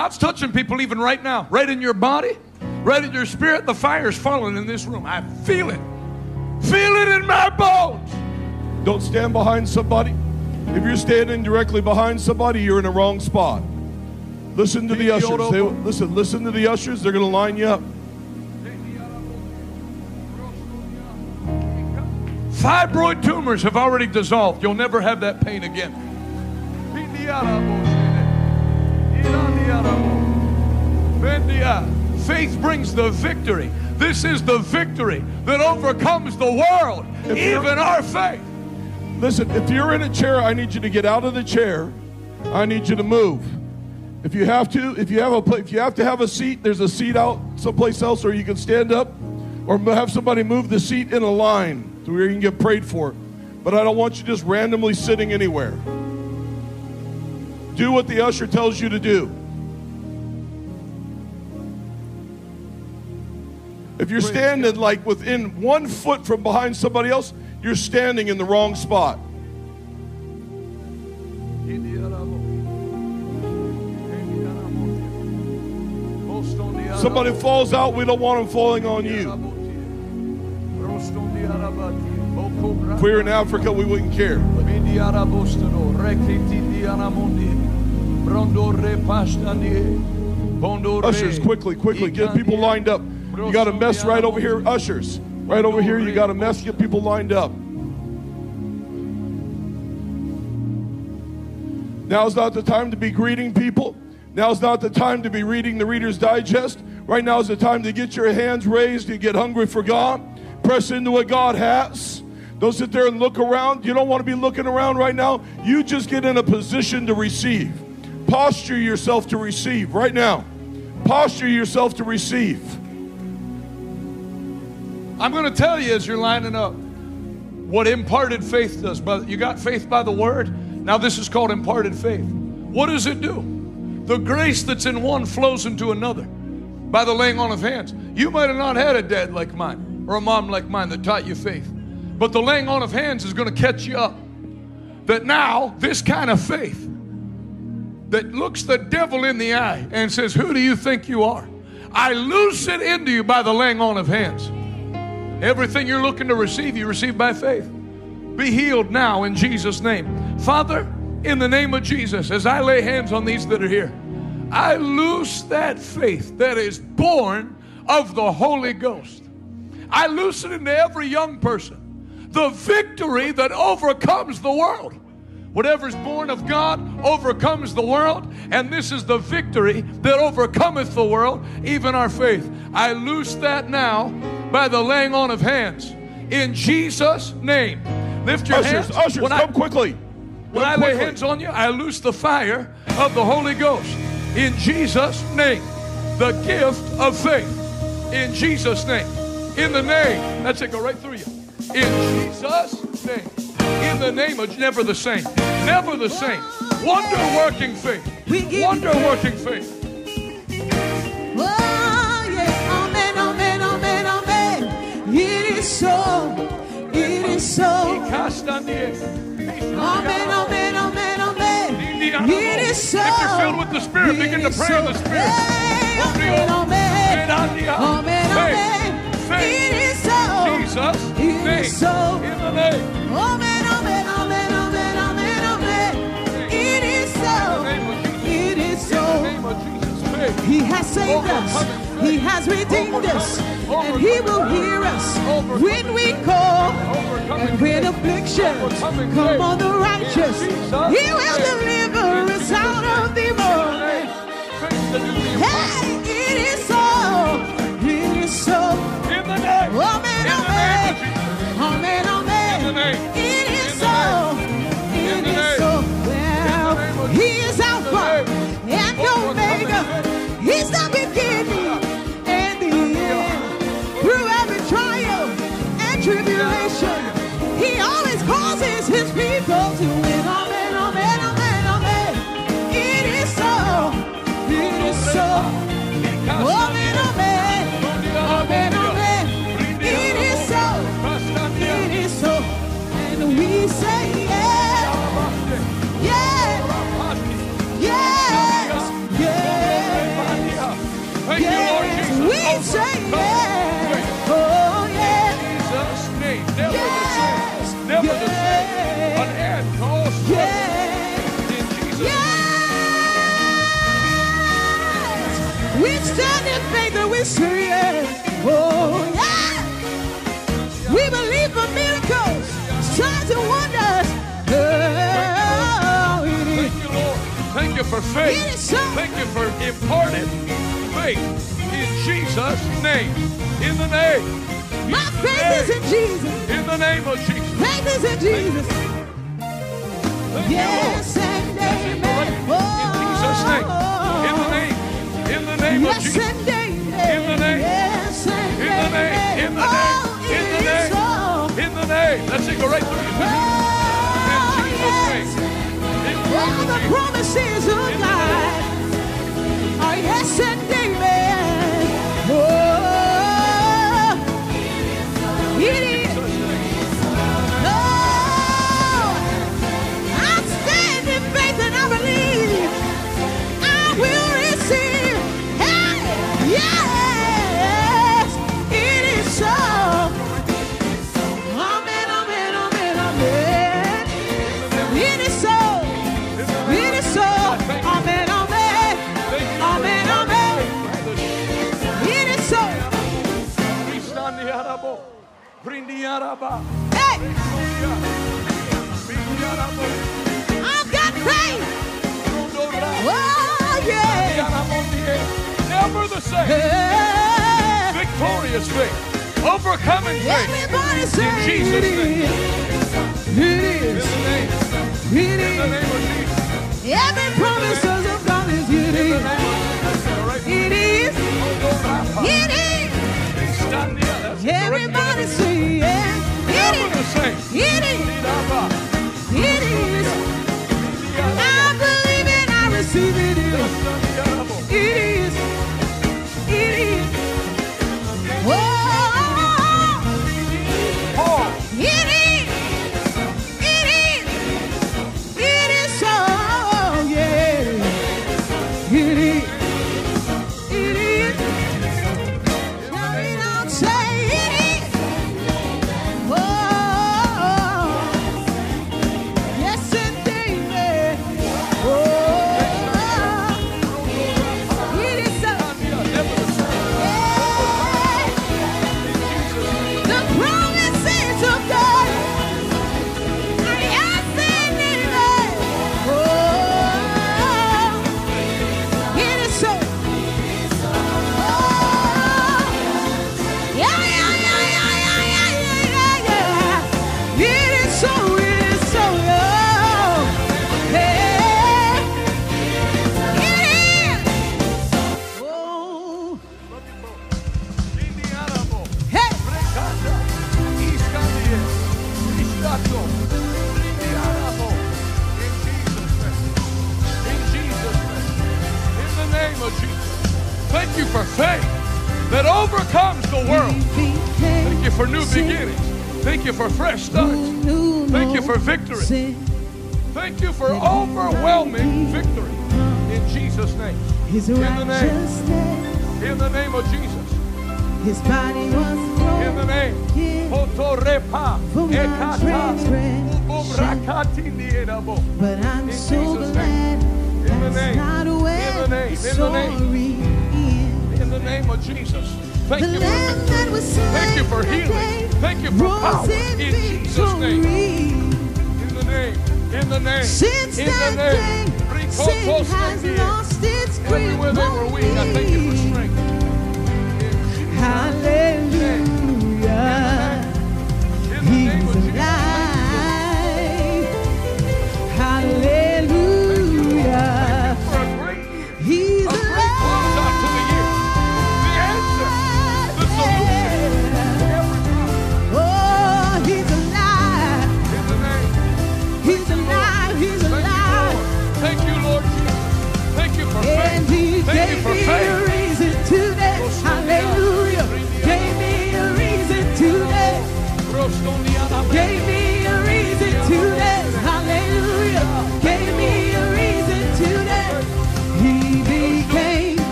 God's touching people even right now, right in your body, right in your spirit. The fire's falling in this room. I feel it. Feel it in my bones. Don't stand behind somebody. If you're standing directly behind somebody, you're in a wrong spot. Listen to the ushers. They, listen, listen to the ushers. They're going to line you up. Fibroid tumors have already dissolved. You'll never have that pain again. Faith brings the victory. This is the victory that overcomes the world, if even our faith. Listen, if you're in a chair, I need you to get out of the chair I need you to move. If you have to, if you have a, if you have to have a seat, there's a seat out someplace else, or you can stand up, or have somebody move the seat in a line to where you can get prayed for. But I don't want you just randomly sitting anywhere. Do what the usher tells you to do. If you're standing like within one foot from behind somebody else, you're standing in the wrong spot. Somebody falls out, we don't want them falling on you. If we were in Africa, we wouldn't care. Ushers, quickly, quickly, get people lined up. You got a mess right over here, ushers. Right over here, you got a mess, get people lined up. Now's not the time to be greeting people. Now's not the time to be reading the Reader's Digest. Right now is the time to get your hands raised and get hungry for God. Press into what God has. Don't sit there and look around. You don't want to be looking around right now. You just get in a position to receive. Posture yourself to receive right now. Posture yourself to receive. I'm going to tell you as you're lining up what imparted faith does, brother. You got faith by the word. Now, this is called imparted faith. What does it do? The grace that's in one flows into another by the laying on of hands. You might have not had a dad like mine or a mom like mine that taught you faith, but the laying on of hands is going to catch you up. That now, this kind of faith that looks the devil in the eye and says, Who do you think you are? I loose it into you by the laying on of hands. Everything you're looking to receive, you receive by faith. Be healed now in Jesus' name. Father, in the name of Jesus, as I lay hands on these that are here, I loose that faith that is born of the Holy Ghost. I loose it into every young person. The victory that overcomes the world. Whatever's born of God overcomes the world, and this is the victory that overcometh the world, even our faith. I loose that now by the laying on of hands. In Jesus' name. Lift your Ushers, hands. ushers, When I- come quickly. when I Come lay hands on you, I loose the fire of the Holy Ghost. In Jesus' name. The gift of faith. In Jesus' name. In the name. That's it. Go right through you. In Jesus' name. In the name of never the same. Never the same. Wonder working faith. We give you Wonder working faith. Oh. Amen, amen, amen, amen. It is so. It is so. Amen, Amen, amen, amen. It is so. If you're filled with the Spirit, begin to pray in the. Spirit. Amen, amen. Amen, amen. Faith. It is so. Jesus' name. so. In the name. Amen, amen, amen, amen, amen, amen. It is so. It is so. name of Jesus. Faith. He has saved us. He has redeemed us. And He will hear us when we call. And when afflictions come on the righteous, He will deliver us out of the morning. Faith to do the impossible. Hey, it is so. In We stand in faith and we say yes. You for faith. Thank you for imparted faith in Jesus' name. In the name. My faith is in Jesus. In the name of Jesus. Faith is in Jesus. Thank you, Yes Lord. and amen. In Jesus' name. In the name. In the name of Yes Jesus. and amen. In the name. Yes and In the name. In the name. Oh, In the name. so. In the name. That's it. Go right through your all the promises of God. Hey, I've got faith. Oh, yeah. Never the same. Hey. Victorious faith. Overcoming faith. Everybody say In Jesus' name. is. It name. In the name of Jesus. Every promise of God is it is. name of Jesus. All right. It is. Oh, Rondora. It is. Kristandia. That's it. Everybody say yeah. It is. It is. It is. Thank you for faith that overcomes the world. Thank you for new beginnings. Thank you for fresh starts. Thank you for victory. Thank you for overwhelming victory. In Jesus' name. In the name. In the name of Jesus. his body was In the name. broken, Otorepa. For my Ekata. transgression. But I'm so glad. In the name. In the name. In the name. Name of Jesus. Thank The you for lamb victory. that was slain Thank you for healing. day Thank you for power. in In Jesus' name. In the name. In the name. Since in that the day, name. sin has Rikotostendia. lost its grip Everywhere they were weak, I thank you for strength. In Jesus' Hallelujah. In the name of Jesus.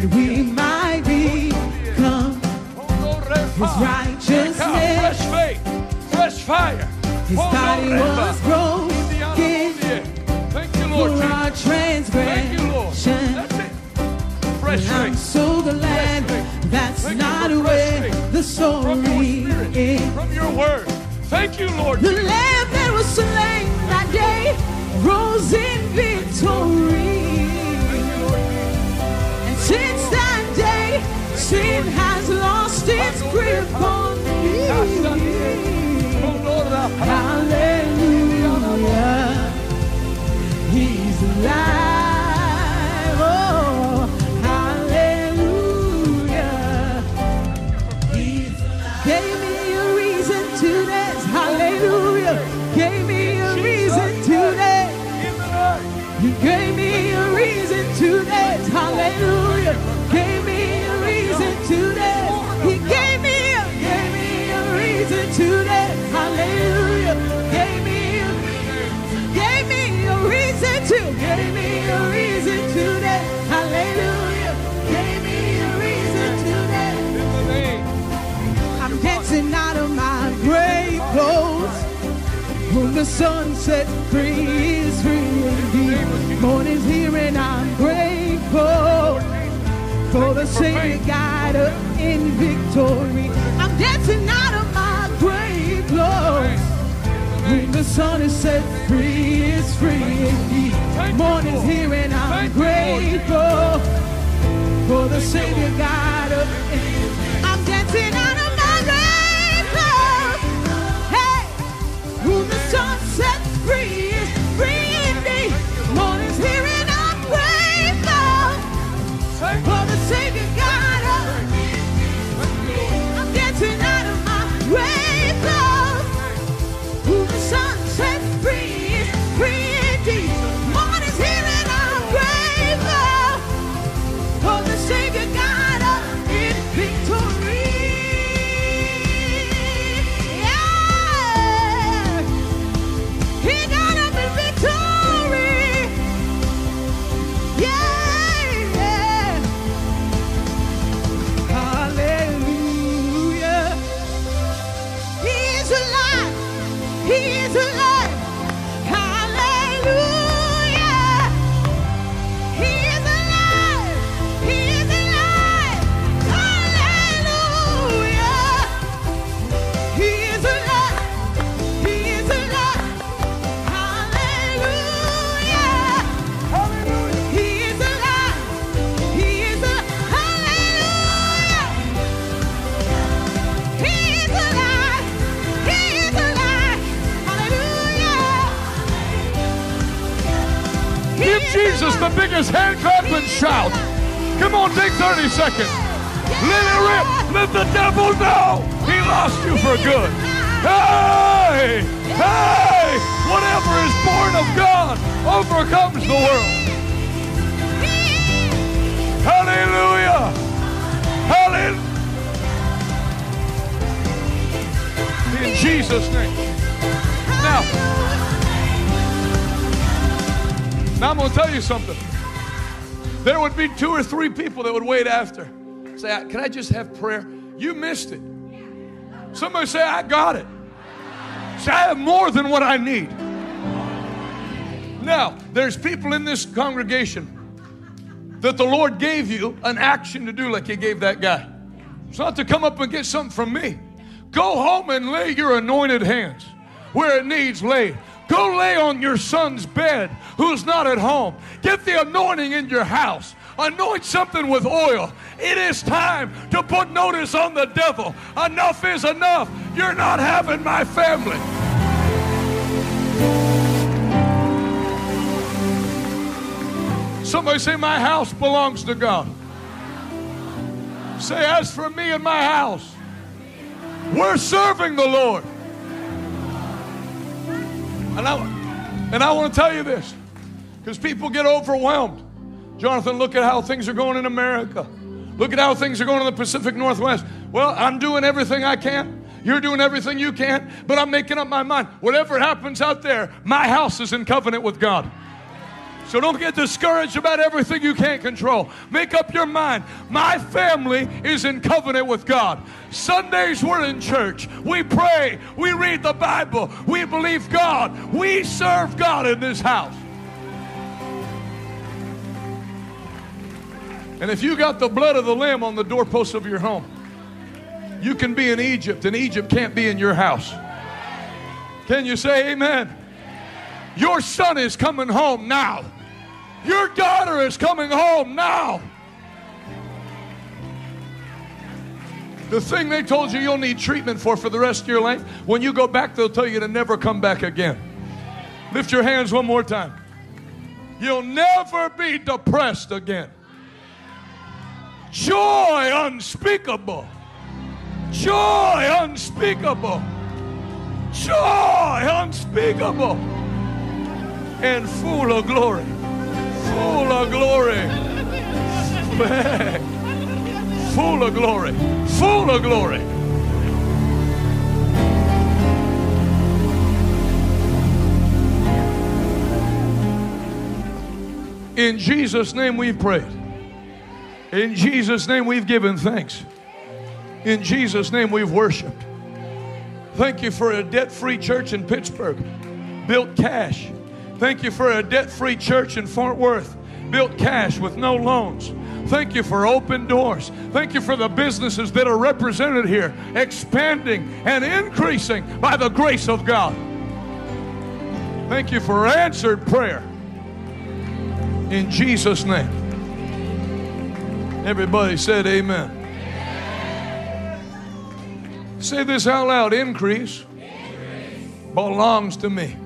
That we might become his righteousness. Fresh faith, fresh fire. His body was broken Thank you, Lord for our transgression. Fresh I'm so glad that's not where the story ends. from your word. Thank you, Lord. The lamb that was slain that day rose in victory. Sin has lost its grip on me. Hallelujah. He's alive. The day i'm dancing on a grave clothes when the Son set free is free indeed. Morning's here and I'm grateful for the Savior guide us in victory. I'm dancing out of my grave clothes. When the Son is set free is free indeed. Morning's here and I'm grateful for the Savior guide us. I'm dancing out of my clothes. Hey, whom the Son sets three people that would wait after. Say, can I just have prayer? You missed it. Somebody say, I got it. Say, I have more than what I need. Now, there's people in this congregation that the Lord gave you an action to do like He gave that guy. It's not to come up and get something from me. Go home and lay your anointed hands where it needs laid. Go lay on your son's bed who's not at home. Get the anointing in your house. Anoint something with oil. It is time to put notice on the devil. Enough is enough. You're not having my family. Somebody say, My house belongs to God. Say, As for me and my house, we're serving the Lord. And I, and I want to tell you this because people get overwhelmed. Jonathan, look at how things are going in America. Look at how things are going in the Pacific Northwest. Well, I'm doing everything I can. You're doing everything you can, but I'm making up my mind. Whatever happens out there, my house is in covenant with God. So don't get discouraged about everything you can't control. Make up your mind. My family is in covenant with God. Sundays we're in church. We pray. We read the Bible. We believe God. We serve God in this house. And if you got the blood of the Lamb on the doorpost of your home, you can be in Egypt, and Egypt can't be in your house. Can you say amen? Your son is coming home now. Your daughter is coming home now. The thing they told you you'll need treatment for for the rest of your life, when you go back, they'll tell you to never come back again. Lift your hands one more time. You'll never be depressed again. Joy unspeakable. Joy unspeakable. Joy unspeakable. And full of glory. Full of glory. full of glory. Full of glory. In Jesus' name we've prayed. In Jesus' name we've given thanks. In Jesus' name we've worshiped. Thank you for a debt free church in Pittsburgh, built cash. Thank you for a debt free church in Fort Worth, built cash with no loans. Thank you for open doors. Thank you for the businesses that are represented here, expanding and increasing by the grace of God. Thank you for answered prayer. In Jesus' name. Everybody said, Amen. Say this out loud increase, belongs to me.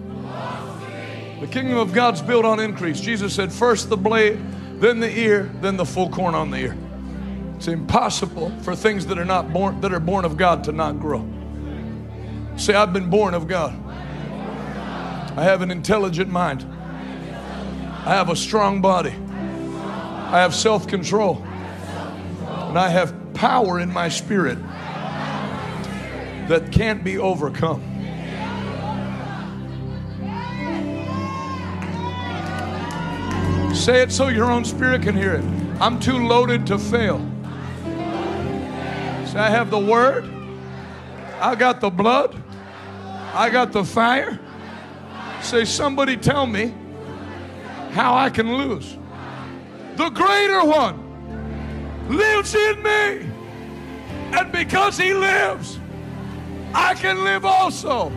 The kingdom of God's built on increase. Jesus said, first the blade, then the ear, then the full corn on the ear. It's impossible for things that are not born that are born of God to not grow. Say, I've been born of God. I have an intelligent mind. I have a strong body. I have self control. And I have power in my spirit that can't be overcome. Say it so your own spirit can hear it. I'm too loaded to fail. Say, I have the word, I got the blood, I got the fire. Say, somebody tell me how I can lose. The greater one lives in me. And because he lives, I can live also.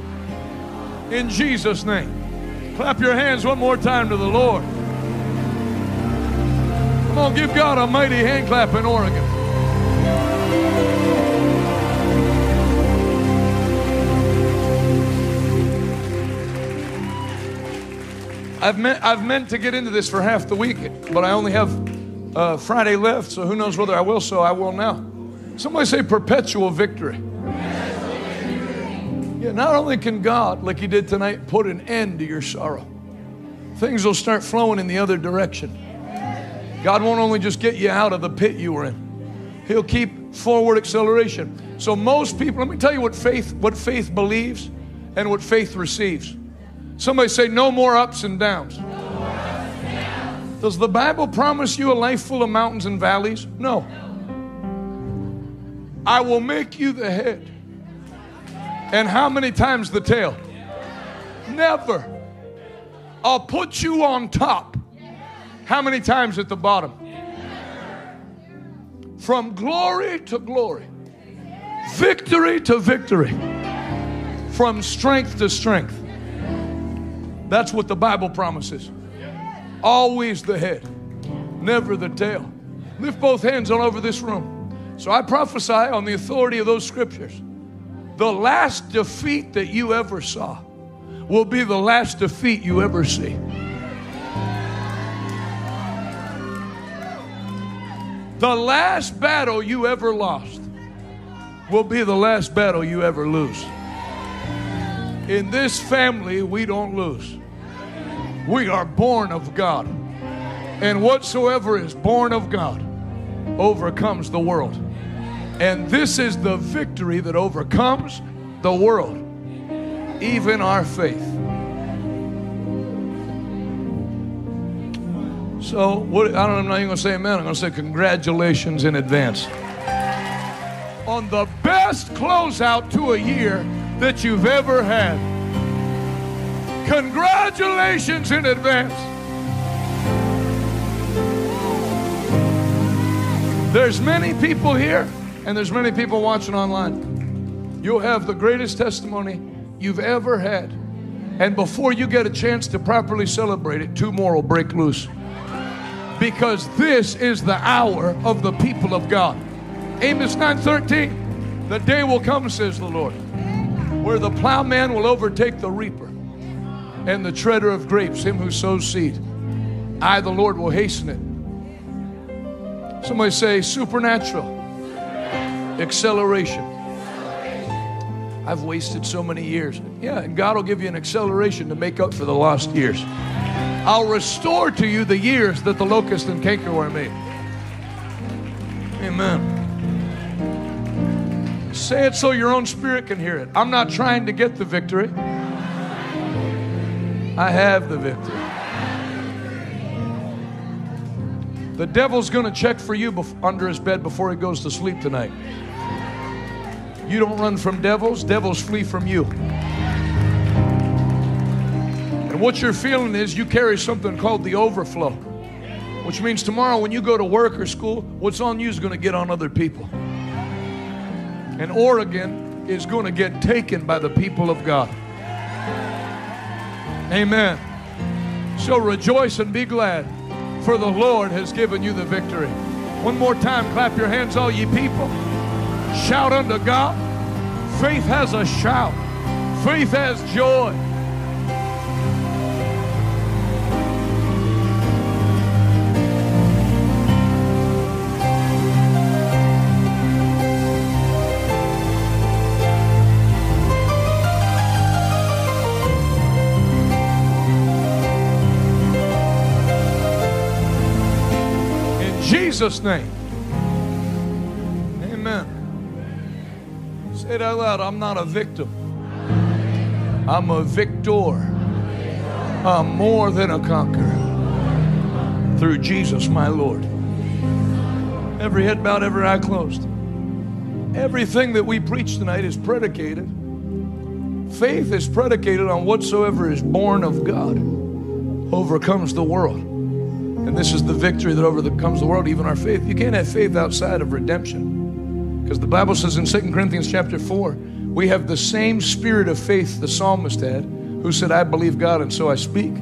In Jesus' name. Clap your hands one more time to the Lord. Come on, give God a mighty hand clap in Oregon. I've meant, I've meant to get into this for half the week, but I only have uh, Friday left, so who knows whether I will, so I will now. Somebody say perpetual victory. Yeah, not only can God, like He did tonight, put an end to your sorrow, things will start flowing in the other direction. God won't only just get you out of the pit you were in, He'll keep forward acceleration. So most people, let me tell you what faith, what faith believes and what faith receives. Somebody say, no more ups and downs. Does the Bible promise you a life full of mountains and valleys? No. I will make you the head. And how many times the tail? Never. I'll put you on top. How many times at the bottom? From glory to glory, victory to victory, from strength to strength. That's what the Bible promises. Always the head, never the tail. Lift both hands all over this room. So I prophesy on the authority of those scriptures. The last defeat that you ever saw will be the last defeat you ever see. The last battle you ever lost will be the last battle you ever lose. In this family, we don't lose. We are born of God. And whatsoever is born of God overcomes the world. And this is the victory that overcomes the world, even our faith. So, what, I don't, I'm not even going to say amen. I'm going to say congratulations in advance on the best closeout to a year that you've ever had. Congratulations in advance. There's many people here and there's many people watching online. You'll have the greatest testimony you've ever had. And before you get a chance to properly celebrate it, two more will break loose. Because this is the hour of the people of God. Amos 9:13. The day will come, says the Lord, where the plowman will overtake the reaper and the treader of grapes, him who sows seed. I, the Lord, will hasten it. Somebody say supernatural acceleration. I've wasted so many years. Yeah, and God will give you an acceleration to make up for the lost years. I'll restore to you the years that the locust and cankerworm made. Amen. Say it so your own spirit can hear it. I'm not trying to get the victory. I have the victory. The devil's going to check for you bef- under his bed before he goes to sleep tonight. You don't run from devils, devils flee from you. And what you're feeling is you carry something called the overflow, which means tomorrow when you go to work or school, what's on you is going to get on other people. And Oregon is going to get taken by the people of God. Amen. So rejoice and be glad, for the Lord has given you the victory. One more time, clap your hands, all ye people. Shout unto God. Faith has a shout, faith has joy. Jesus' name. Amen. Say it out loud. I'm not a victim. I'm a victor. I'm more than a conqueror. Through Jesus, my Lord. Every head bowed, every eye closed. Everything that we preach tonight is predicated. Faith is predicated on whatsoever is born of God overcomes the world. And this is the victory that overcomes the world, even our faith. You can't have faith outside of redemption. Because the Bible says in 2 Corinthians chapter 4, we have the same spirit of faith the psalmist had, who said, I believe God and so I speak.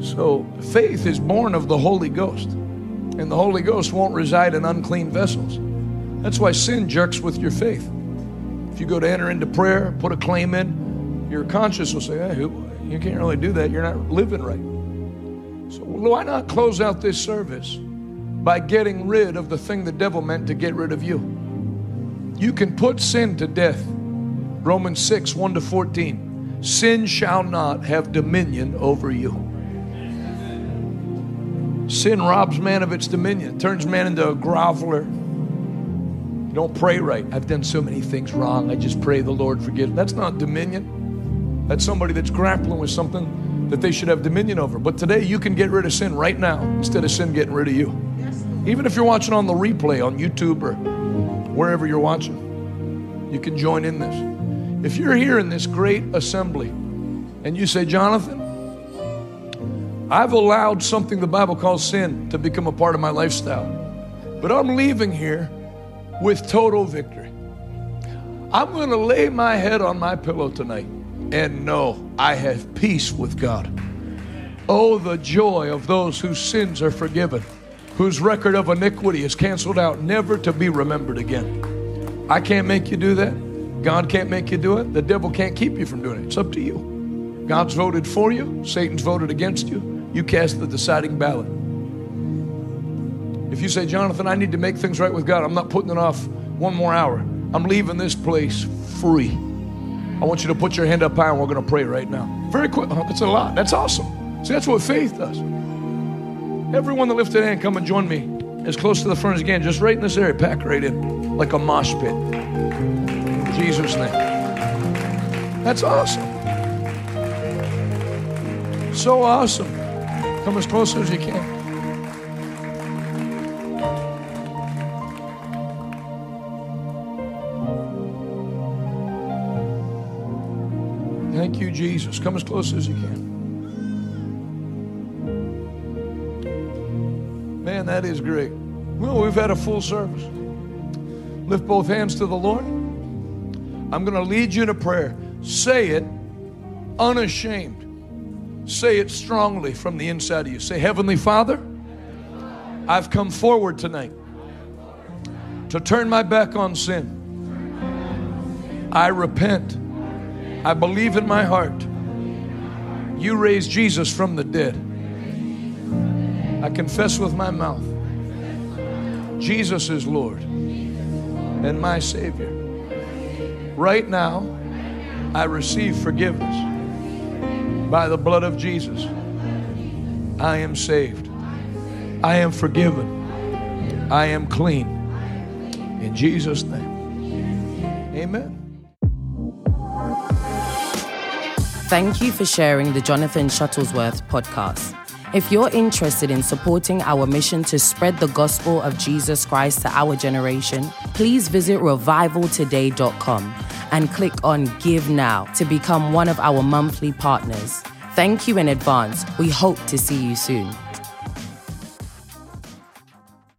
So faith is born of the Holy Ghost. And the Holy Ghost won't reside in unclean vessels. That's why sin jerks with your faith. If you go to enter into prayer, put a claim in, your conscience will say, hey, you can't really do that. You're not living right. Why not close out this service by getting rid of the thing the devil meant to get rid of you? You can put sin to death. Romans 6, 1 to 14. Sin shall not have dominion over you. Sin robs man of its dominion, turns man into a groveler. You don't pray right. I've done so many things wrong. I just pray the Lord forgive. That's not dominion. That's somebody that's grappling with something that they should have dominion over. But today you can get rid of sin right now instead of sin getting rid of you. Even if you're watching on the replay on YouTube or wherever you're watching, you can join in this. If you're here in this great assembly and you say, Jonathan, I've allowed something the Bible calls sin to become a part of my lifestyle, but I'm leaving here with total victory. I'm going to lay my head on my pillow tonight and know I have peace with God. Oh, the joy of those whose sins are forgiven, whose record of iniquity is canceled out, never to be remembered again. I can't make you do that. God can't make you do it. The devil can't keep you from doing it. It's up to you. God's voted for you, Satan's voted against you. You cast the deciding ballot. If you say, Jonathan, I need to make things right with God, I'm not putting it off one more hour. I'm leaving this place free. I want you to put your hand up high and we're going to pray right now. Very quick. That's a lot. That's awesome. See, that's what faith does. Everyone that lifted hand, come and join me as close to the front as you can. Just right in this area. Pack right in like a mosh pit. In Jesus' name. That's awesome. So awesome. Come as close as you can. Jesus. Come as close as you can. Man, that is great. Well, we've had a full service. Lift both hands to the Lord. I'm going to lead you in a prayer. Say it unashamed. Say it strongly from the inside of you. Say, Heavenly Father, I've come forward tonight to turn my back on sin. I repent. I believe in my heart you raised Jesus from the dead. I confess with my mouth Jesus is Lord and my Savior. Right now, I receive forgiveness by the blood of Jesus. I am saved. I am forgiven. I am clean. In Jesus' name. Amen. Thank you for sharing the Jonathan Shuttlesworth podcast. If you're interested in supporting our mission to spread the gospel of Jesus Christ to our generation, please visit revivaltoday.com and click on Give Now to become one of our monthly partners. Thank you in advance. We hope to see you soon.